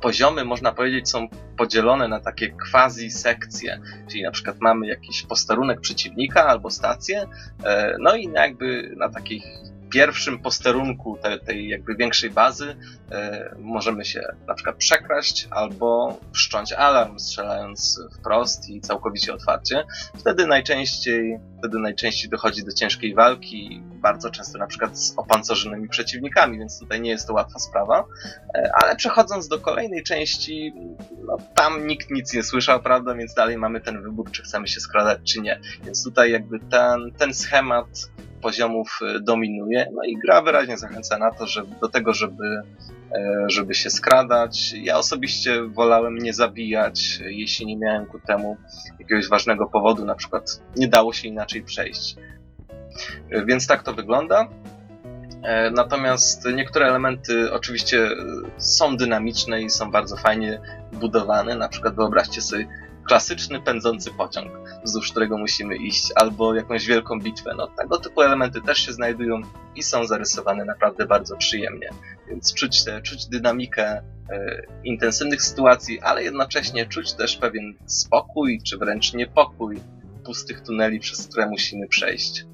poziomy, można powiedzieć, są podzielone na takie quasi sekcje, czyli na przykład mamy jakiś posterunek przeciwnika albo stację, e, no i jakby na takich pierwszym posterunku tej, tej jakby większej bazy e, możemy się na przykład przekraść albo wszcząć alarm strzelając wprost i całkowicie otwarcie. Wtedy najczęściej, wtedy najczęściej dochodzi do ciężkiej walki, bardzo często na przykład z opancerzonymi przeciwnikami, więc tutaj nie jest to łatwa sprawa. E, ale przechodząc do kolejnej części, no, tam nikt nic nie słyszał, prawda, więc dalej mamy ten wybór, czy chcemy się skradać, czy nie. Więc tutaj jakby ten, ten schemat poziomów y, dominuje, no i gra wyraźnie zachęca na to, żeby, do tego, żeby, e, żeby się skradać. Ja osobiście wolałem nie zabijać, jeśli nie miałem ku temu jakiegoś ważnego powodu, na przykład nie dało się inaczej przejść. E, więc tak to wygląda. E, natomiast niektóre elementy oczywiście są dynamiczne i są bardzo fajnie budowane. Na przykład wyobraźcie sobie klasyczny pędzący pociąg, wzdłuż którego musimy iść, albo jakąś wielką bitwę. No, tego typu elementy też się znajdują i są zarysowane naprawdę bardzo przyjemnie. Więc czuć, te, czuć dynamikę e, intensywnych sytuacji, ale jednocześnie czuć też pewien spokój, czy wręcz niepokój pustych tuneli, przez które musimy przejść.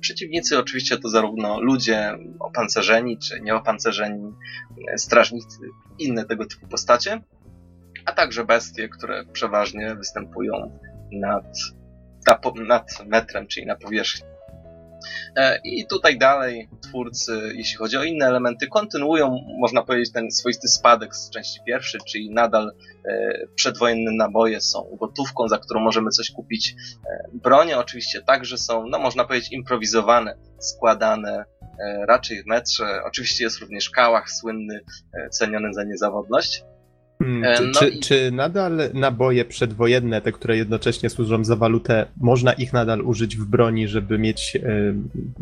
Przeciwnicy oczywiście to zarówno ludzie opancerzeni czy nieopancerzeni, strażnicy, inne tego typu postacie, a także bestie, które przeważnie występują nad, nad metrem, czyli na powierzchni. E, I tutaj dalej twórcy, jeśli chodzi o inne elementy, kontynuują, można powiedzieć, ten swoisty spadek z części pierwszej, czyli nadal e, przedwojenne naboje są gotówką, za którą możemy coś kupić. E, bronie oczywiście także są, no można powiedzieć, improwizowane, składane raczej w metrze. Oczywiście jest również Kałach, słynny, ceniony za niezawodność. Hmm, e, no czy, i... czy, nadal naboje przedwojenne, te, które jednocześnie służą za walutę, można ich nadal użyć w broni, żeby mieć y,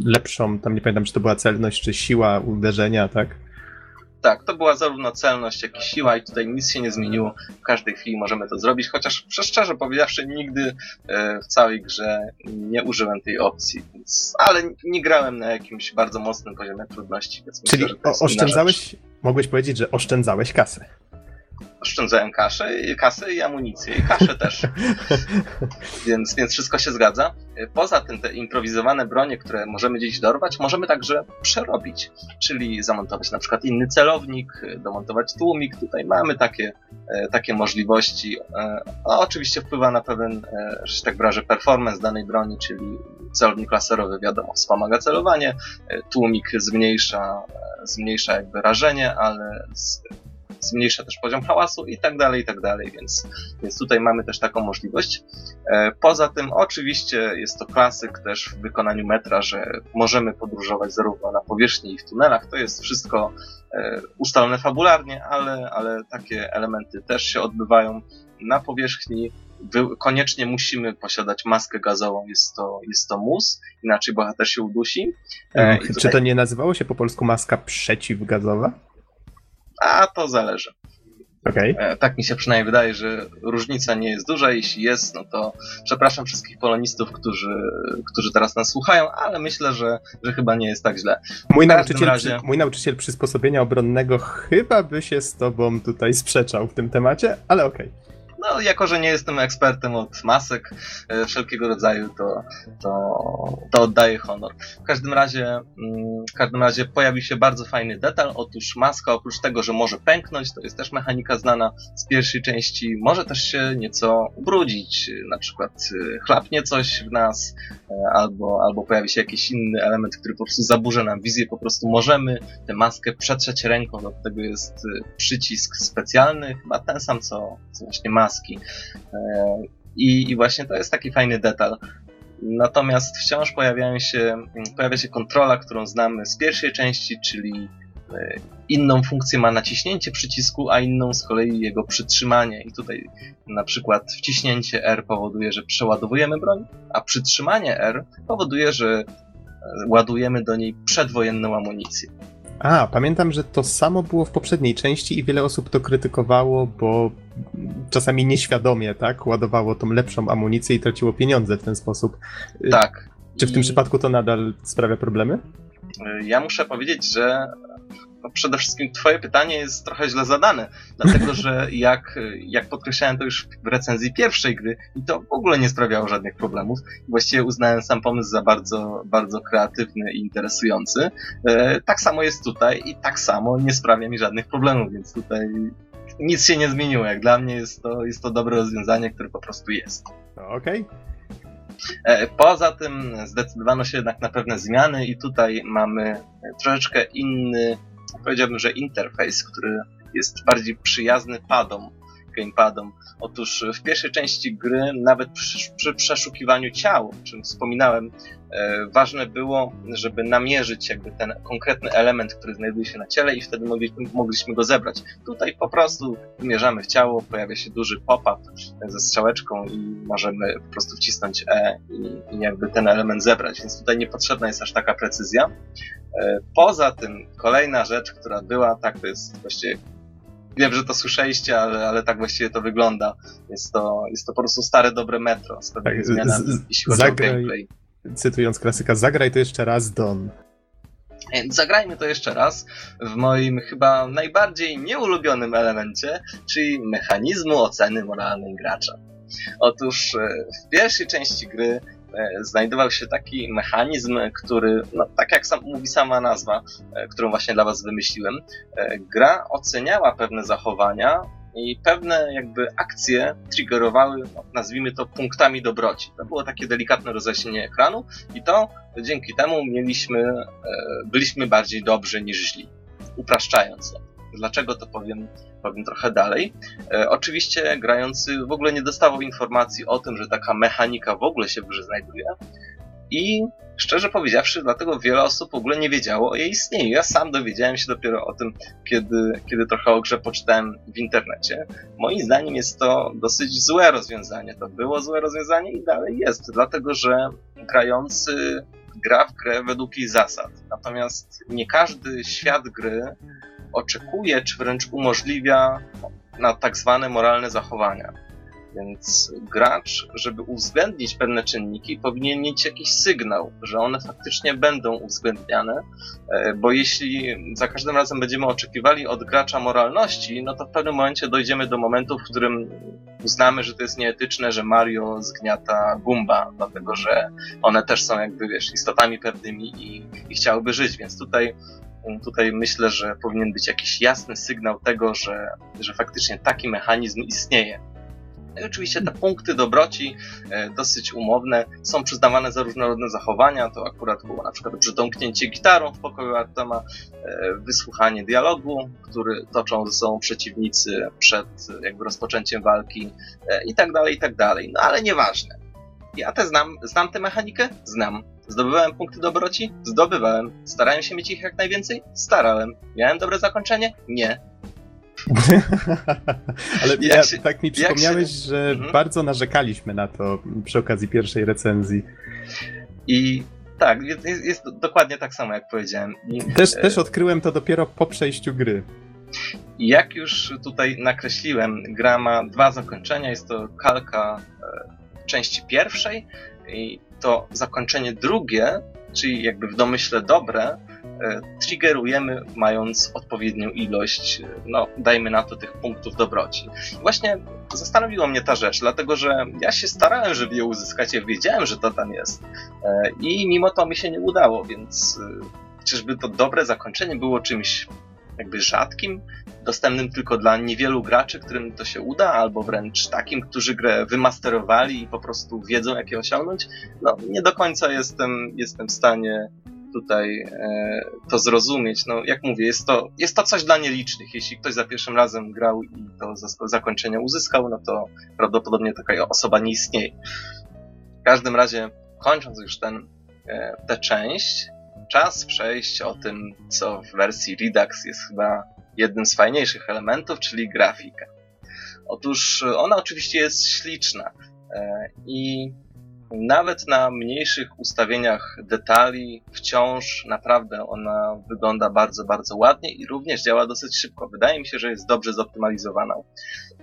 lepszą, tam nie pamiętam, czy to była celność, czy siła uderzenia, tak? Tak, to była zarówno celność, jak i siła i tutaj nic się nie zmieniło. W każdej chwili możemy to zrobić, chociaż szczerze powiedziawszy nigdy e, w całej grze nie użyłem tej opcji, więc, ale nie grałem na jakimś bardzo mocnym poziomie trudności. Czyli myślę, oszczędzałeś, mogłeś powiedzieć, że oszczędzałeś kasę oszczędzałem kaszę, kasę i amunicję, i kaszę też. więc, więc wszystko się zgadza. Poza tym te improwizowane bronie, które możemy gdzieś dorwać, możemy także przerobić, czyli zamontować na przykład inny celownik, domontować tłumik. Tutaj mamy takie, e, takie możliwości. E, a oczywiście wpływa na pewien, e, że tak wyrażę, performance danej broni, czyli celownik laserowy, wiadomo, wspomaga celowanie, tłumik zmniejsza, zmniejsza jakby rażenie, ale zmniejsza też poziom hałasu i tak dalej, i tak dalej, więc, więc tutaj mamy też taką możliwość. E, poza tym oczywiście jest to klasyk też w wykonaniu metra, że możemy podróżować zarówno na powierzchni i w tunelach, to jest wszystko e, ustalone fabularnie, ale, ale takie elementy też się odbywają na powierzchni. Koniecznie musimy posiadać maskę gazową, jest to, jest to mus, inaczej bohater się udusi. E, Czy tutaj... to nie nazywało się po polsku maska przeciwgazowa? A to zależy. Okay. E, tak mi się przynajmniej wydaje, że różnica nie jest duża. Jeśli jest, no to przepraszam wszystkich polonistów, którzy, którzy teraz nas słuchają, ale myślę, że, że chyba nie jest tak źle. Mój nauczyciel, razie... mój nauczyciel przysposobienia obronnego chyba by się z tobą tutaj sprzeczał w tym temacie, ale okej. Okay. No, jako że nie jestem ekspertem od masek e, wszelkiego rodzaju, to, to, to oddaję honor. W każdym razie, mm, w każdym razie pojawił się bardzo fajny detal. Otóż maska, oprócz tego, że może pęknąć, to jest też mechanika znana z pierwszej części, może też się nieco ubrudzić. Na przykład e, chlapnie coś w nas, e, albo, albo pojawi się jakiś inny element, który po prostu zaburza nam wizję. Po prostu możemy tę maskę przetrzeć ręką. Do tego jest przycisk specjalny, chyba ten sam, co, co właśnie maska E, I, I, właśnie to jest taki fajny detal. Natomiast wciąż pojawiają się, pojawia się kontrola, którą znamy z pierwszej części, czyli e, inną funkcję ma naciśnięcie przycisku, a inną z kolei jego przytrzymanie. I tutaj na przykład wciśnięcie R powoduje, że przeładowujemy broń, a przytrzymanie R powoduje, że e, ładujemy do niej przedwojenną amunicję. A, pamiętam, że to samo było w poprzedniej części i wiele osób to krytykowało, bo czasami nieświadomie, tak, ładowało tą lepszą amunicję i traciło pieniądze w ten sposób. Tak. Czy w tym przypadku to nadal sprawia problemy? Ja muszę powiedzieć, że przede wszystkim twoje pytanie jest trochę źle zadane, dlatego że jak, jak podkreślałem to już w recenzji pierwszej gry i to w ogóle nie sprawiało żadnych problemów. Właściwie uznałem sam pomysł za bardzo, bardzo kreatywny i interesujący. E, tak samo jest tutaj i tak samo nie sprawia mi żadnych problemów, więc tutaj nic się nie zmieniło. Jak dla mnie jest to, jest to dobre rozwiązanie, które po prostu jest. Okej. Okay. E, poza tym zdecydowano się jednak na pewne zmiany i tutaj mamy troszeczkę inny powiedziałbym, że interfejs, który jest bardziej przyjazny padom, gamepadom. Otóż w pierwszej części gry, nawet przy, przy przeszukiwaniu ciał, o czym wspominałem, ważne było, żeby namierzyć jakby ten konkretny element, który znajduje się na ciele i wtedy mogliśmy, mogliśmy go zebrać. Tutaj po prostu wymierzamy w ciało, pojawia się duży pop-up ze strzałeczką i możemy po prostu wcisnąć E i, i jakby ten element zebrać, więc tutaj niepotrzebna jest aż taka precyzja. E, poza tym, kolejna rzecz, która była, tak, to jest właściwie Wiem, że to słyszeliście, ale, ale tak właściwie to wygląda. Jest to, jest to po prostu stare, dobre metro z pewnymi tak, zmianami, jeśli chodzi zagraj, o gameplay. Cytując klasyka, zagraj to jeszcze raz, Don. Zagrajmy to jeszcze raz w moim chyba najbardziej nieulubionym elemencie, czyli mechanizmu oceny moralnej gracza. Otóż e, w pierwszej części gry E, znajdował się taki mechanizm, który, no, tak jak sam, mówi sama nazwa, e, którą właśnie dla Was wymyśliłem, e, gra oceniała pewne zachowania i pewne jakby akcje triggerowały, nazwijmy to punktami dobroci. To było takie delikatne rozjaśnienie ekranu i to dzięki temu mieliśmy, byliśmy bardziej dobrzy niż źli. Upraszczając to. Dlaczego to powiem, powiem trochę dalej. E, oczywiście grający w ogóle nie dostawał informacji o tym, że taka mechanika w ogóle się w grze znajduje. I szczerze powiedziawszy, dlatego wiele osób w ogóle nie wiedziało o jej istnieniu. Ja sam dowiedziałem się dopiero o tym, kiedy, kiedy trochę o grze poczytałem w internecie. Moim zdaniem jest to dosyć złe rozwiązanie. To było złe rozwiązanie i dalej jest, dlatego że grający gra w grę według jej zasad. Natomiast nie każdy świat gry oczekuje, czy wręcz umożliwia na tak zwane moralne zachowania. Więc gracz, żeby uwzględnić pewne czynniki, powinien mieć jakiś sygnał, że one faktycznie będą uwzględniane, e, bo jeśli za każdym razem będziemy oczekiwali od gracza moralności, no to w pewnym momencie dojdziemy do momentu, w którym uznamy, że to jest nieetyczne, że Mario zgniata Gumba, dlatego że one też są jakby, wiesz, istotami pewnymi i, i chciałyby żyć, więc tutaj Tutaj myślę, że powinien być jakiś jasny sygnał tego, że, że faktycznie taki mechanizm istnieje. No i oczywiście te punkty dobroci, e, dosyć umowne, są przyznawane za różnorodne zachowania. To akurat było na przykład przytomknięcie gitarą w pokoju Artema, e, wysłuchanie dialogu, który toczą ze sobą przeciwnicy przed jakby rozpoczęciem walki e, i tak dalej, i tak dalej. No ale nieważne. Ja te znam, znam tę mechanikę? Znam. Zdobywałem punkty dobroci? Zdobywałem. Starałem się mieć ich jak najwięcej? Starałem. Miałem dobre zakończenie? Nie. Ale ja, się, tak mi przypomniałeś, się... że mhm. bardzo narzekaliśmy na to przy okazji pierwszej recenzji. I tak, jest, jest dokładnie tak samo, jak powiedziałem. I, też, e... też odkryłem to dopiero po przejściu gry. Jak już tutaj nakreśliłem, gra ma dwa zakończenia. Jest to kalka e, części pierwszej i to zakończenie drugie, czyli jakby w domyśle dobre, triggerujemy mając odpowiednią ilość, e, no dajmy na to tych punktów dobroci. Właśnie zastanowiła mnie ta rzecz, dlatego że ja się starałem, żeby je uzyskać, ja wiedziałem, że to tam jest e, i mimo to mi się nie udało, więc czyżby to dobre zakończenie było czymś jakby rzadkim, dostępnym tylko dla niewielu graczy, którym to się uda, albo wręcz takim, którzy grę wymasterowali i po prostu wiedzą, jak je osiągnąć. No, nie do końca jestem, jestem w stanie tutaj e, to zrozumieć. No, jak mówię, jest to, jest to coś dla nielicznych. Jeśli ktoś za pierwszym razem grał i to zakończenie uzyskał, no to prawdopodobnie taka osoba nie istnieje. W każdym razie kończąc już ten, tę część, czas przejść o tym, co w wersji Redux jest chyba jednym z fajniejszych elementów, czyli grafika. Otóż ona oczywiście jest śliczna i nawet na mniejszych ustawieniach detali wciąż naprawdę ona wygląda bardzo, bardzo ładnie i również działa dosyć szybko. Wydaje mi się, że jest dobrze zoptymalizowana.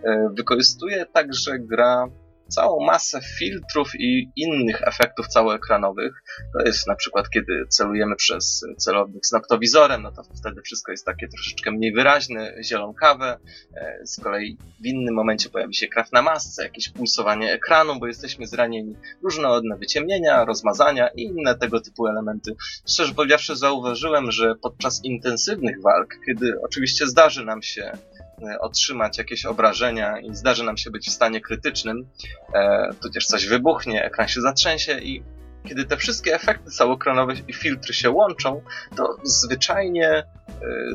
E, wykorzystuje także gra całą masę filtrów i innych efektów całoekranowych. To jest na przykład, kiedy celujemy przez celownik z noktowizorem, no to wtedy wszystko jest takie troszeczkę mniej wyraźne, zielonkawe. E, z kolei w innym momencie pojawi się kraw na masce, jakieś pulsowanie ekranu, bo jesteśmy zranieni, różnorodne wyciemnienia, rozmazania i inne tego typu elementy. Szczerze powiedziawszy zauważyłem, że podczas intensywnych walk, kiedy oczywiście zdarzy nam się otrzymać jakieś obrażenia i zdarzy nam się być w stanie krytycznym, e, tudzież coś wybuchnie, ekran się zatrzęsie i kiedy te wszystkie efekty całoekranowe i filtry się łączą, to zwyczajnie, e,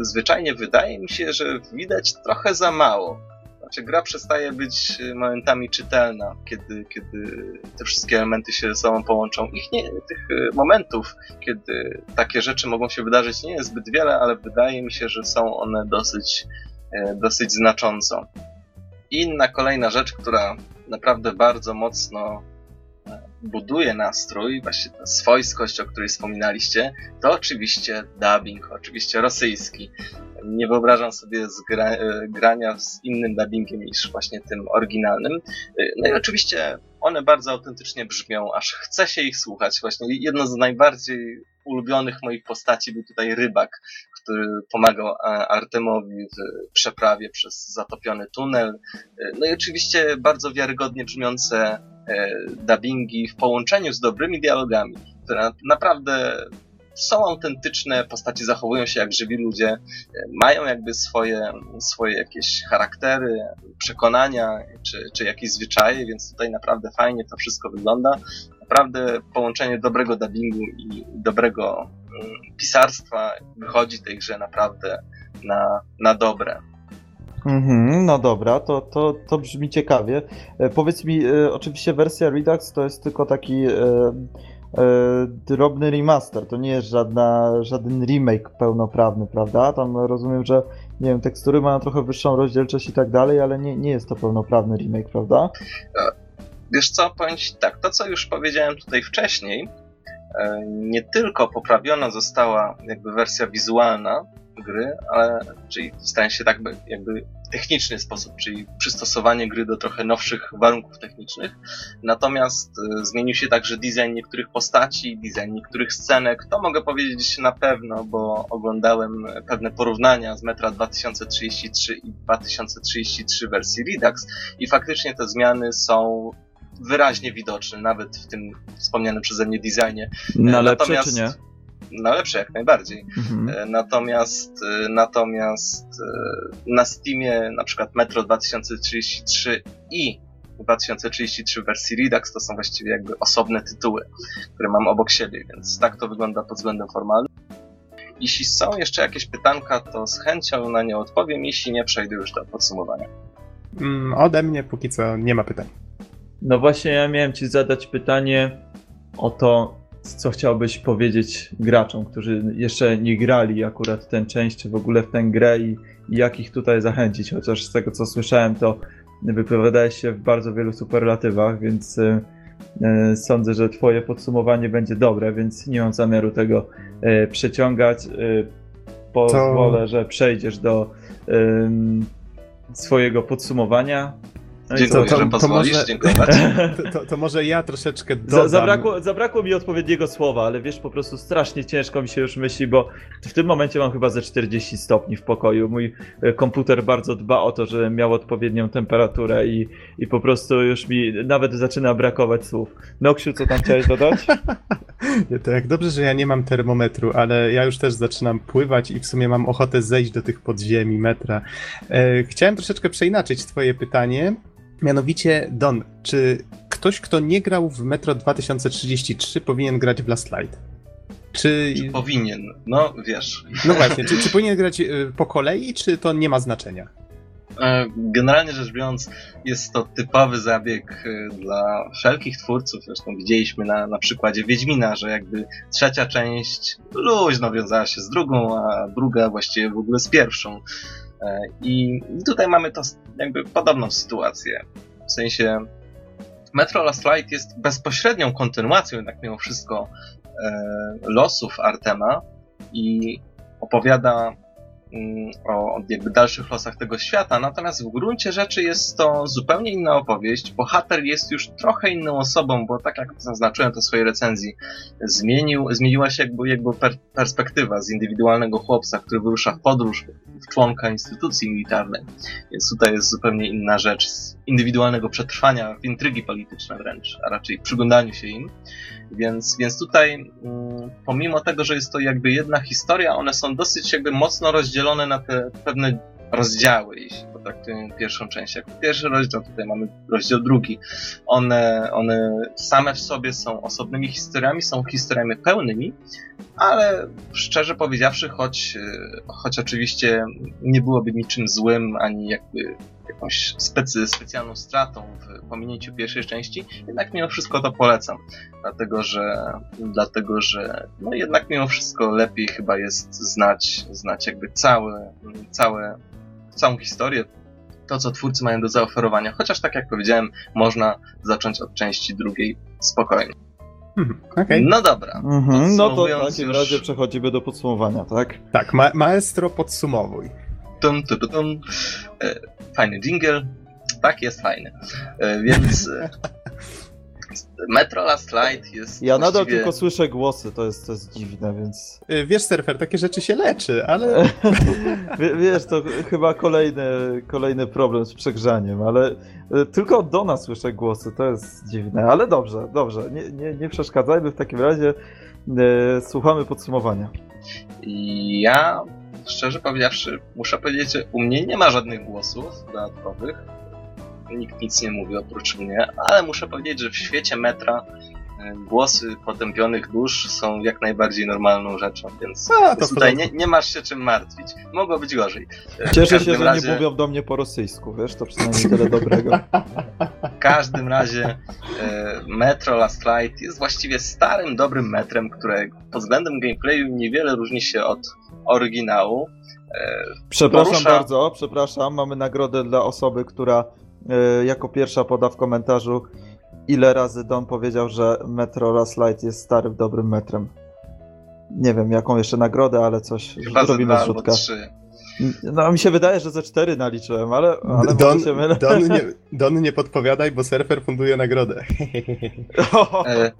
zwyczajnie wydaje mi się, że widać trochę za mało. Znaczy, gra przestaje być momentami czytelna, kiedy, kiedy te wszystkie elementy się ze sobą połączą. Ich nie, tych momentów, kiedy takie rzeczy mogą się wydarzyć, nie jest zbyt wiele, ale wydaje mi się, że są one dosyć E, dosyć znacząco. Inna kolejna rzecz, która naprawdę bardzo mocno e, buduje nastrój, właśnie ta swojskość, o której wspominaliście, to oczywiście dubbing, oczywiście rosyjski. Nie wyobrażam sobie zgra e, grania z innym dubbingiem niż właśnie tym oryginalnym. No i oczywiście one bardzo autentycznie brzmią, aż chce się ich słuchać. Właśnie jedno z najbardziej ulubionych moich postaci był tutaj rybak, który pomagał Artemowi w przeprawie przez zatopiony tunel. No i oczywiście bardzo wiarygodnie brzmiące e, dubbingi w połączeniu z dobrymi dialogami, które naprawdę są autentyczne, postaci zachowują się jak żywi ludzie, e, mają jakby swoje, swoje jakieś charaktery, przekonania czy, czy jakieś zwyczaje, więc tutaj naprawdę fajnie to wszystko wygląda. Naprawdę połączenie dobrego dubbingu i dobrego pisarstwa wychodzi tej grze naprawdę na, na dobre. Mhm, no dobra, to, to, to brzmi ciekawie. E, powiedz mi, e, oczywiście wersja Redux to jest tylko taki e, e, drobny remaster, to nie jest żadna, żaden remake pełnoprawny, prawda? Tam rozumiem, że nie wiem, tekstury mają trochę wyższą rozdzielczość i tak dalej, ale nie, nie jest to pełnoprawny remake, prawda? Wiesz co, powiem Ci tak, to co już powiedziałem tutaj wcześniej, nie tylko poprawiona została jakby wersja wizualna gry, ale czyli w się tak jakby techniczny sposób, czyli przystosowanie gry do trochę nowszych warunków technicznych. Natomiast y, zmienił się także design niektórych postaci, design niektórych scenek. To mogę powiedzieć na pewno, bo oglądałem pewne porównania z Metra 2033 i 2033 wersji Redux i faktycznie te zmiany są wyraźnie widoczne, nawet w tym wspomnianym przeze mnie designie. Na lepsze Natomiast... czy nie? na lepsze jak najbardziej. Mhm. E, natomiast e, natomiast e, na Steamie na przykład Metro 2033 i 2033 w wersji Redux to są właściwie jakby osobne tytuły, które mam obok siebie, więc tak to wygląda pod względem formalnym. Jeśli są jeszcze jakieś pytanka, to z chęcią na nie odpowiem, jeśli nie, przejdę już do podsumowania. Mm, ode mnie póki co nie ma pytań. No właśnie, ja miałem Ci zadać pytanie o to, co chciałbyś powiedzieć graczom, którzy jeszcze nie grali akurat tę część, czy w ogóle w tę grę i, i jak ich tutaj zachęcić, chociaż z tego co słyszałem, to wypowiadałeś się w bardzo wielu superlatywach, więc y, y, sądzę, że twoje podsumowanie będzie dobre, więc nie mam zamiaru tego y, przeciągać. Pozwolę, to... że przejdziesz do swojego podsumowania. No Dziękuję, to, to, że pozwolisz, to może, to, to, może ja troszeczkę dodam. Zabrakło, zabrakło mi odpowiedniego słowa, ale wiesz, po prostu strasznie ciężko mi się już myśli, bo w tym momencie mam chyba ze 40 stopni w pokoju. Mój e, komputer bardzo dba o to, żeby miał odpowiednią temperaturę i, i po prostu już mi nawet zaczyna brakować słów. Noksiu, co tam chciałeś dodać? to jak dobrze, że ja nie mam termometru, ale ja już też zaczynam pływać i w sumie mam ochotę zejść do tych podziemi metra. E, chciałem troszeczkę przeinaczyć twoje pytanie. Mianowicie, Don, czy ktoś, kto nie grał w Metro 2033 powinien grać w Last Light? Czy... czy powinien? No, wiesz. No właśnie, czy, czy powinien grać y, po kolei, czy to nie ma znaczenia? E, generalnie rzecz biorąc, jest to typowy zabieg e, dla wszelkich twórców. Zresztą widzieliśmy na, na przykładzie Wiedźmina, że jakby trzecia część luźno wiązała się z drugą, a druga właściwie w ogóle z pierwszą. E, I tutaj mamy to jakby podobną sytuację. W sensie Metro Last Light jest bezpośrednią kontynuacją jednak mimo wszystko losów Artema i opowiada o jakby dalszych losach tego świata, natomiast w gruncie rzeczy jest to zupełnie inna opowieść. Bohater jest już trochę inną osobą, bo tak jak zaznaczyłem to w swojej recenzji, zmienił, zmieniła się jakby per, perspektywa z indywidualnego chłopca, który wyrusza w podróż w członka instytucji militarnej. Więc tutaj jest zupełnie inna rzecz z indywidualnego przetrwania w intrygi polityczne wręcz, a raczej przyglądaniu się im. Więc, więc tutaj, mm, pomimo tego, że jest to jakby jedna historia, one są dosyć jakby mocno rozdzielone na te pewne rozdziały, jeśli potraktujemy pierwszą część jako pierwszy rozdział, tutaj mamy rozdział drugi. One, one same w sobie są osobnymi historiami, są historiami pełnymi, ale szczerze powiedziawszy, choć, choć oczywiście nie byłoby niczym złym, ani jakby jakąś specy, specjalną stratą w pominięciu pierwszej części, jednak mimo wszystko to polecam. Dlatego, że, dlatego, że no jednak mimo wszystko lepiej chyba jest znać, znać jakby całe, całe, całą historię, to, co twórcy mają do zaoferowania. Chociaż tak jak powiedziałem, można zacząć od części drugiej spokojnie. Mhm, okay. No dobra. Mhm, no to w takim już... razie przechodzimy do podsumowania, tak? Tak, ma maestro podsumowuj. Tum, tum, tum. E, fajny jingle. Tak, jest fajny. E, więc e, Metro Last Light jest. Ja nadal tylko słyszę głosy, to jest, to jest dziwne, więc. Wiesz, surfer, takie rzeczy się leczy, ale. Wiesz, to chyba kolejny, kolejny problem z przegrzaniem, ale tylko od Dona słyszę głosy, to jest dziwne, ale dobrze, dobrze. Nie, nie, nie przeszkadzajmy w takim razie. Słuchamy podsumowania. Ja szczerze powiedziawszy, muszę powiedzieć, że u mnie nie ma żadnych głosów dodatkowych. Nikt nic nie mówi oprócz mnie, ale muszę powiedzieć, że w świecie metra e, głosy potępionych dusz są jak najbardziej normalną rzeczą, więc, A, tutaj nie, nie, masz się czym martwić. Mogło być gorzej. Cieszę się, że razie... nie mówią do mnie po rosyjsku, wiesz, to przynajmniej tyle dobrego. W każdym razie e, Metro Last Light jest właściwie starym, dobrym metrem, które pod względem gameplayu niewiele różni się od oryginału. E, przepraszam porusza... bardzo, przepraszam, mamy nagrodę dla osoby, która jako pierwsza poda w komentarzu ile razy Don powiedział, że Metro Last Light jest starym, dobrym metrem. Nie wiem, jaką jeszcze nagrodę, ale coś Chyba zrobimy zrzutka. No mi się wydaje, że ze cztery naliczyłem, ale, ale Don, się mylę. Don, nie, Don nie podpowiadaj, bo surfer funduje nagrodę. E,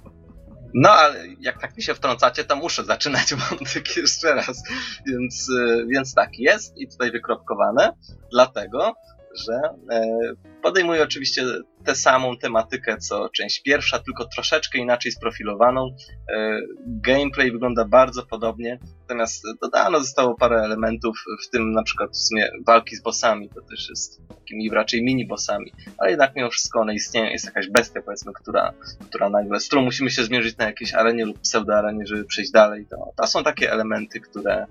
no, ale jak tak mi się wtrącacie, to muszę zaczynać wątek jeszcze raz. Więc, e, więc tak, jest i tutaj wykropkowane, dlatego, że e, podejmuje oczywiście tę samą tematykę co część pierwsza, tylko troszeczkę inaczej sprofilowaną. E, gameplay wygląda bardzo podobnie, natomiast dodano zostało parę elementów, w tym na przykład w sumie walki z bossami, to też jest takimi raczej mini-bossami, ale jednak mimo wszystko one istnieją, jest jakaś bestia powiedzmy, która, która nagle, z którą musimy się zmierzyć na jakiejś arenie lub pseudoarenie, żeby przejść dalej. To, to są takie elementy, które,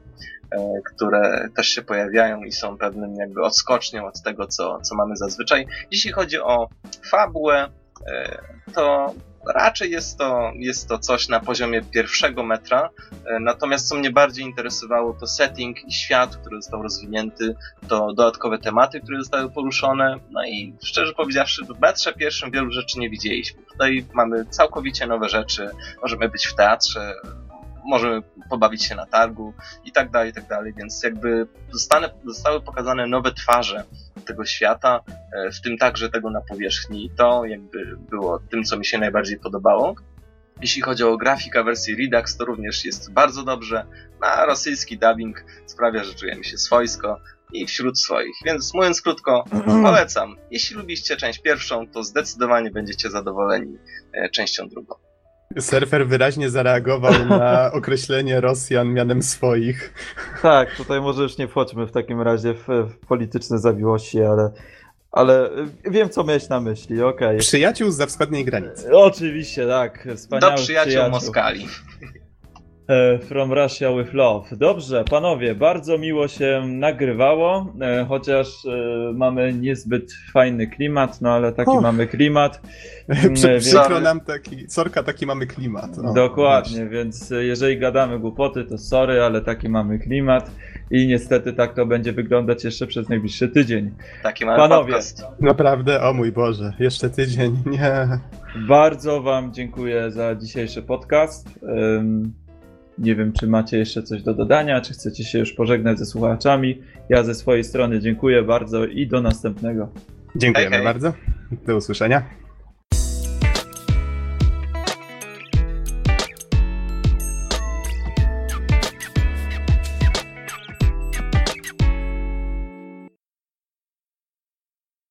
e, które też się pojawiają i są pewnym jakby odskocznią od tego, co, co mamy zazwyczaj. Jeśli chodzi o fabułę, e, to raczej jest to, jest to coś na poziomie pierwszego metra, e, natomiast co mnie bardziej interesowało to setting i świat, który został rozwinięty, to dodatkowe tematy, które zostały poruszone, no i szczerze powiedziawszy w metrze pierwszym wielu rzeczy nie widzieliśmy. Tutaj mamy całkowicie nowe rzeczy, możemy być w teatrze, możemy pobawić się na targu i tak dalej, i tak dalej, więc jakby zostane, zostały pokazane nowe twarze tego świata, e, w tym także tego na powierzchni i to jakby było tym, co mi się najbardziej podobało. Jeśli chodzi o grafikę wersji Redux, to również jest bardzo dobrze, a rosyjski dubbing sprawia, że czujemy się swojsko i wśród swoich. Więc mówiąc krótko, polecam. Jeśli lubiście część pierwszą, to zdecydowanie będziecie zadowoleni e, częścią drugą. Surfer wyraźnie zareagował na określenie Rosjan mianem swoich. Tak, tutaj może już nie wchodźmy w takim razie w, w polityczne zawiłości, ale, ale wiem, co miałeś na myśli, okej. Okay. Przyjaciół za wschodniej granicy. Oczywiście, tak. Do przyjaciół, przyjaciół. Moskali. E, From Russia with Love. Dobrze, panowie, bardzo miło się nagrywało, e, chociaż e, mamy niezbyt fajny klimat, no ale taki Och. mamy klimat. Więc- przykro nam taki, sorka, taki mamy klimat. O, Dokładnie, więc e, jeżeli gadamy głupoty, to sorry, ale taki mamy klimat i niestety tak to będzie wyglądać jeszcze przez najbliższy tydzień. Taki mały Panowie. podcast. Naprawdę, o mój Boże, jeszcze tydzień, nie. Bardzo wam dziękuję za dzisiejszy podcast. Ym, Nie wiem, czy macie jeszcze coś do dodania, czy chcecie się już pożegnać ze słuchaczami. Ja ze swojej strony dziękuję bardzo i do następnego. Dziękujemy Hej, hej. bardzo. Do usłyszenia.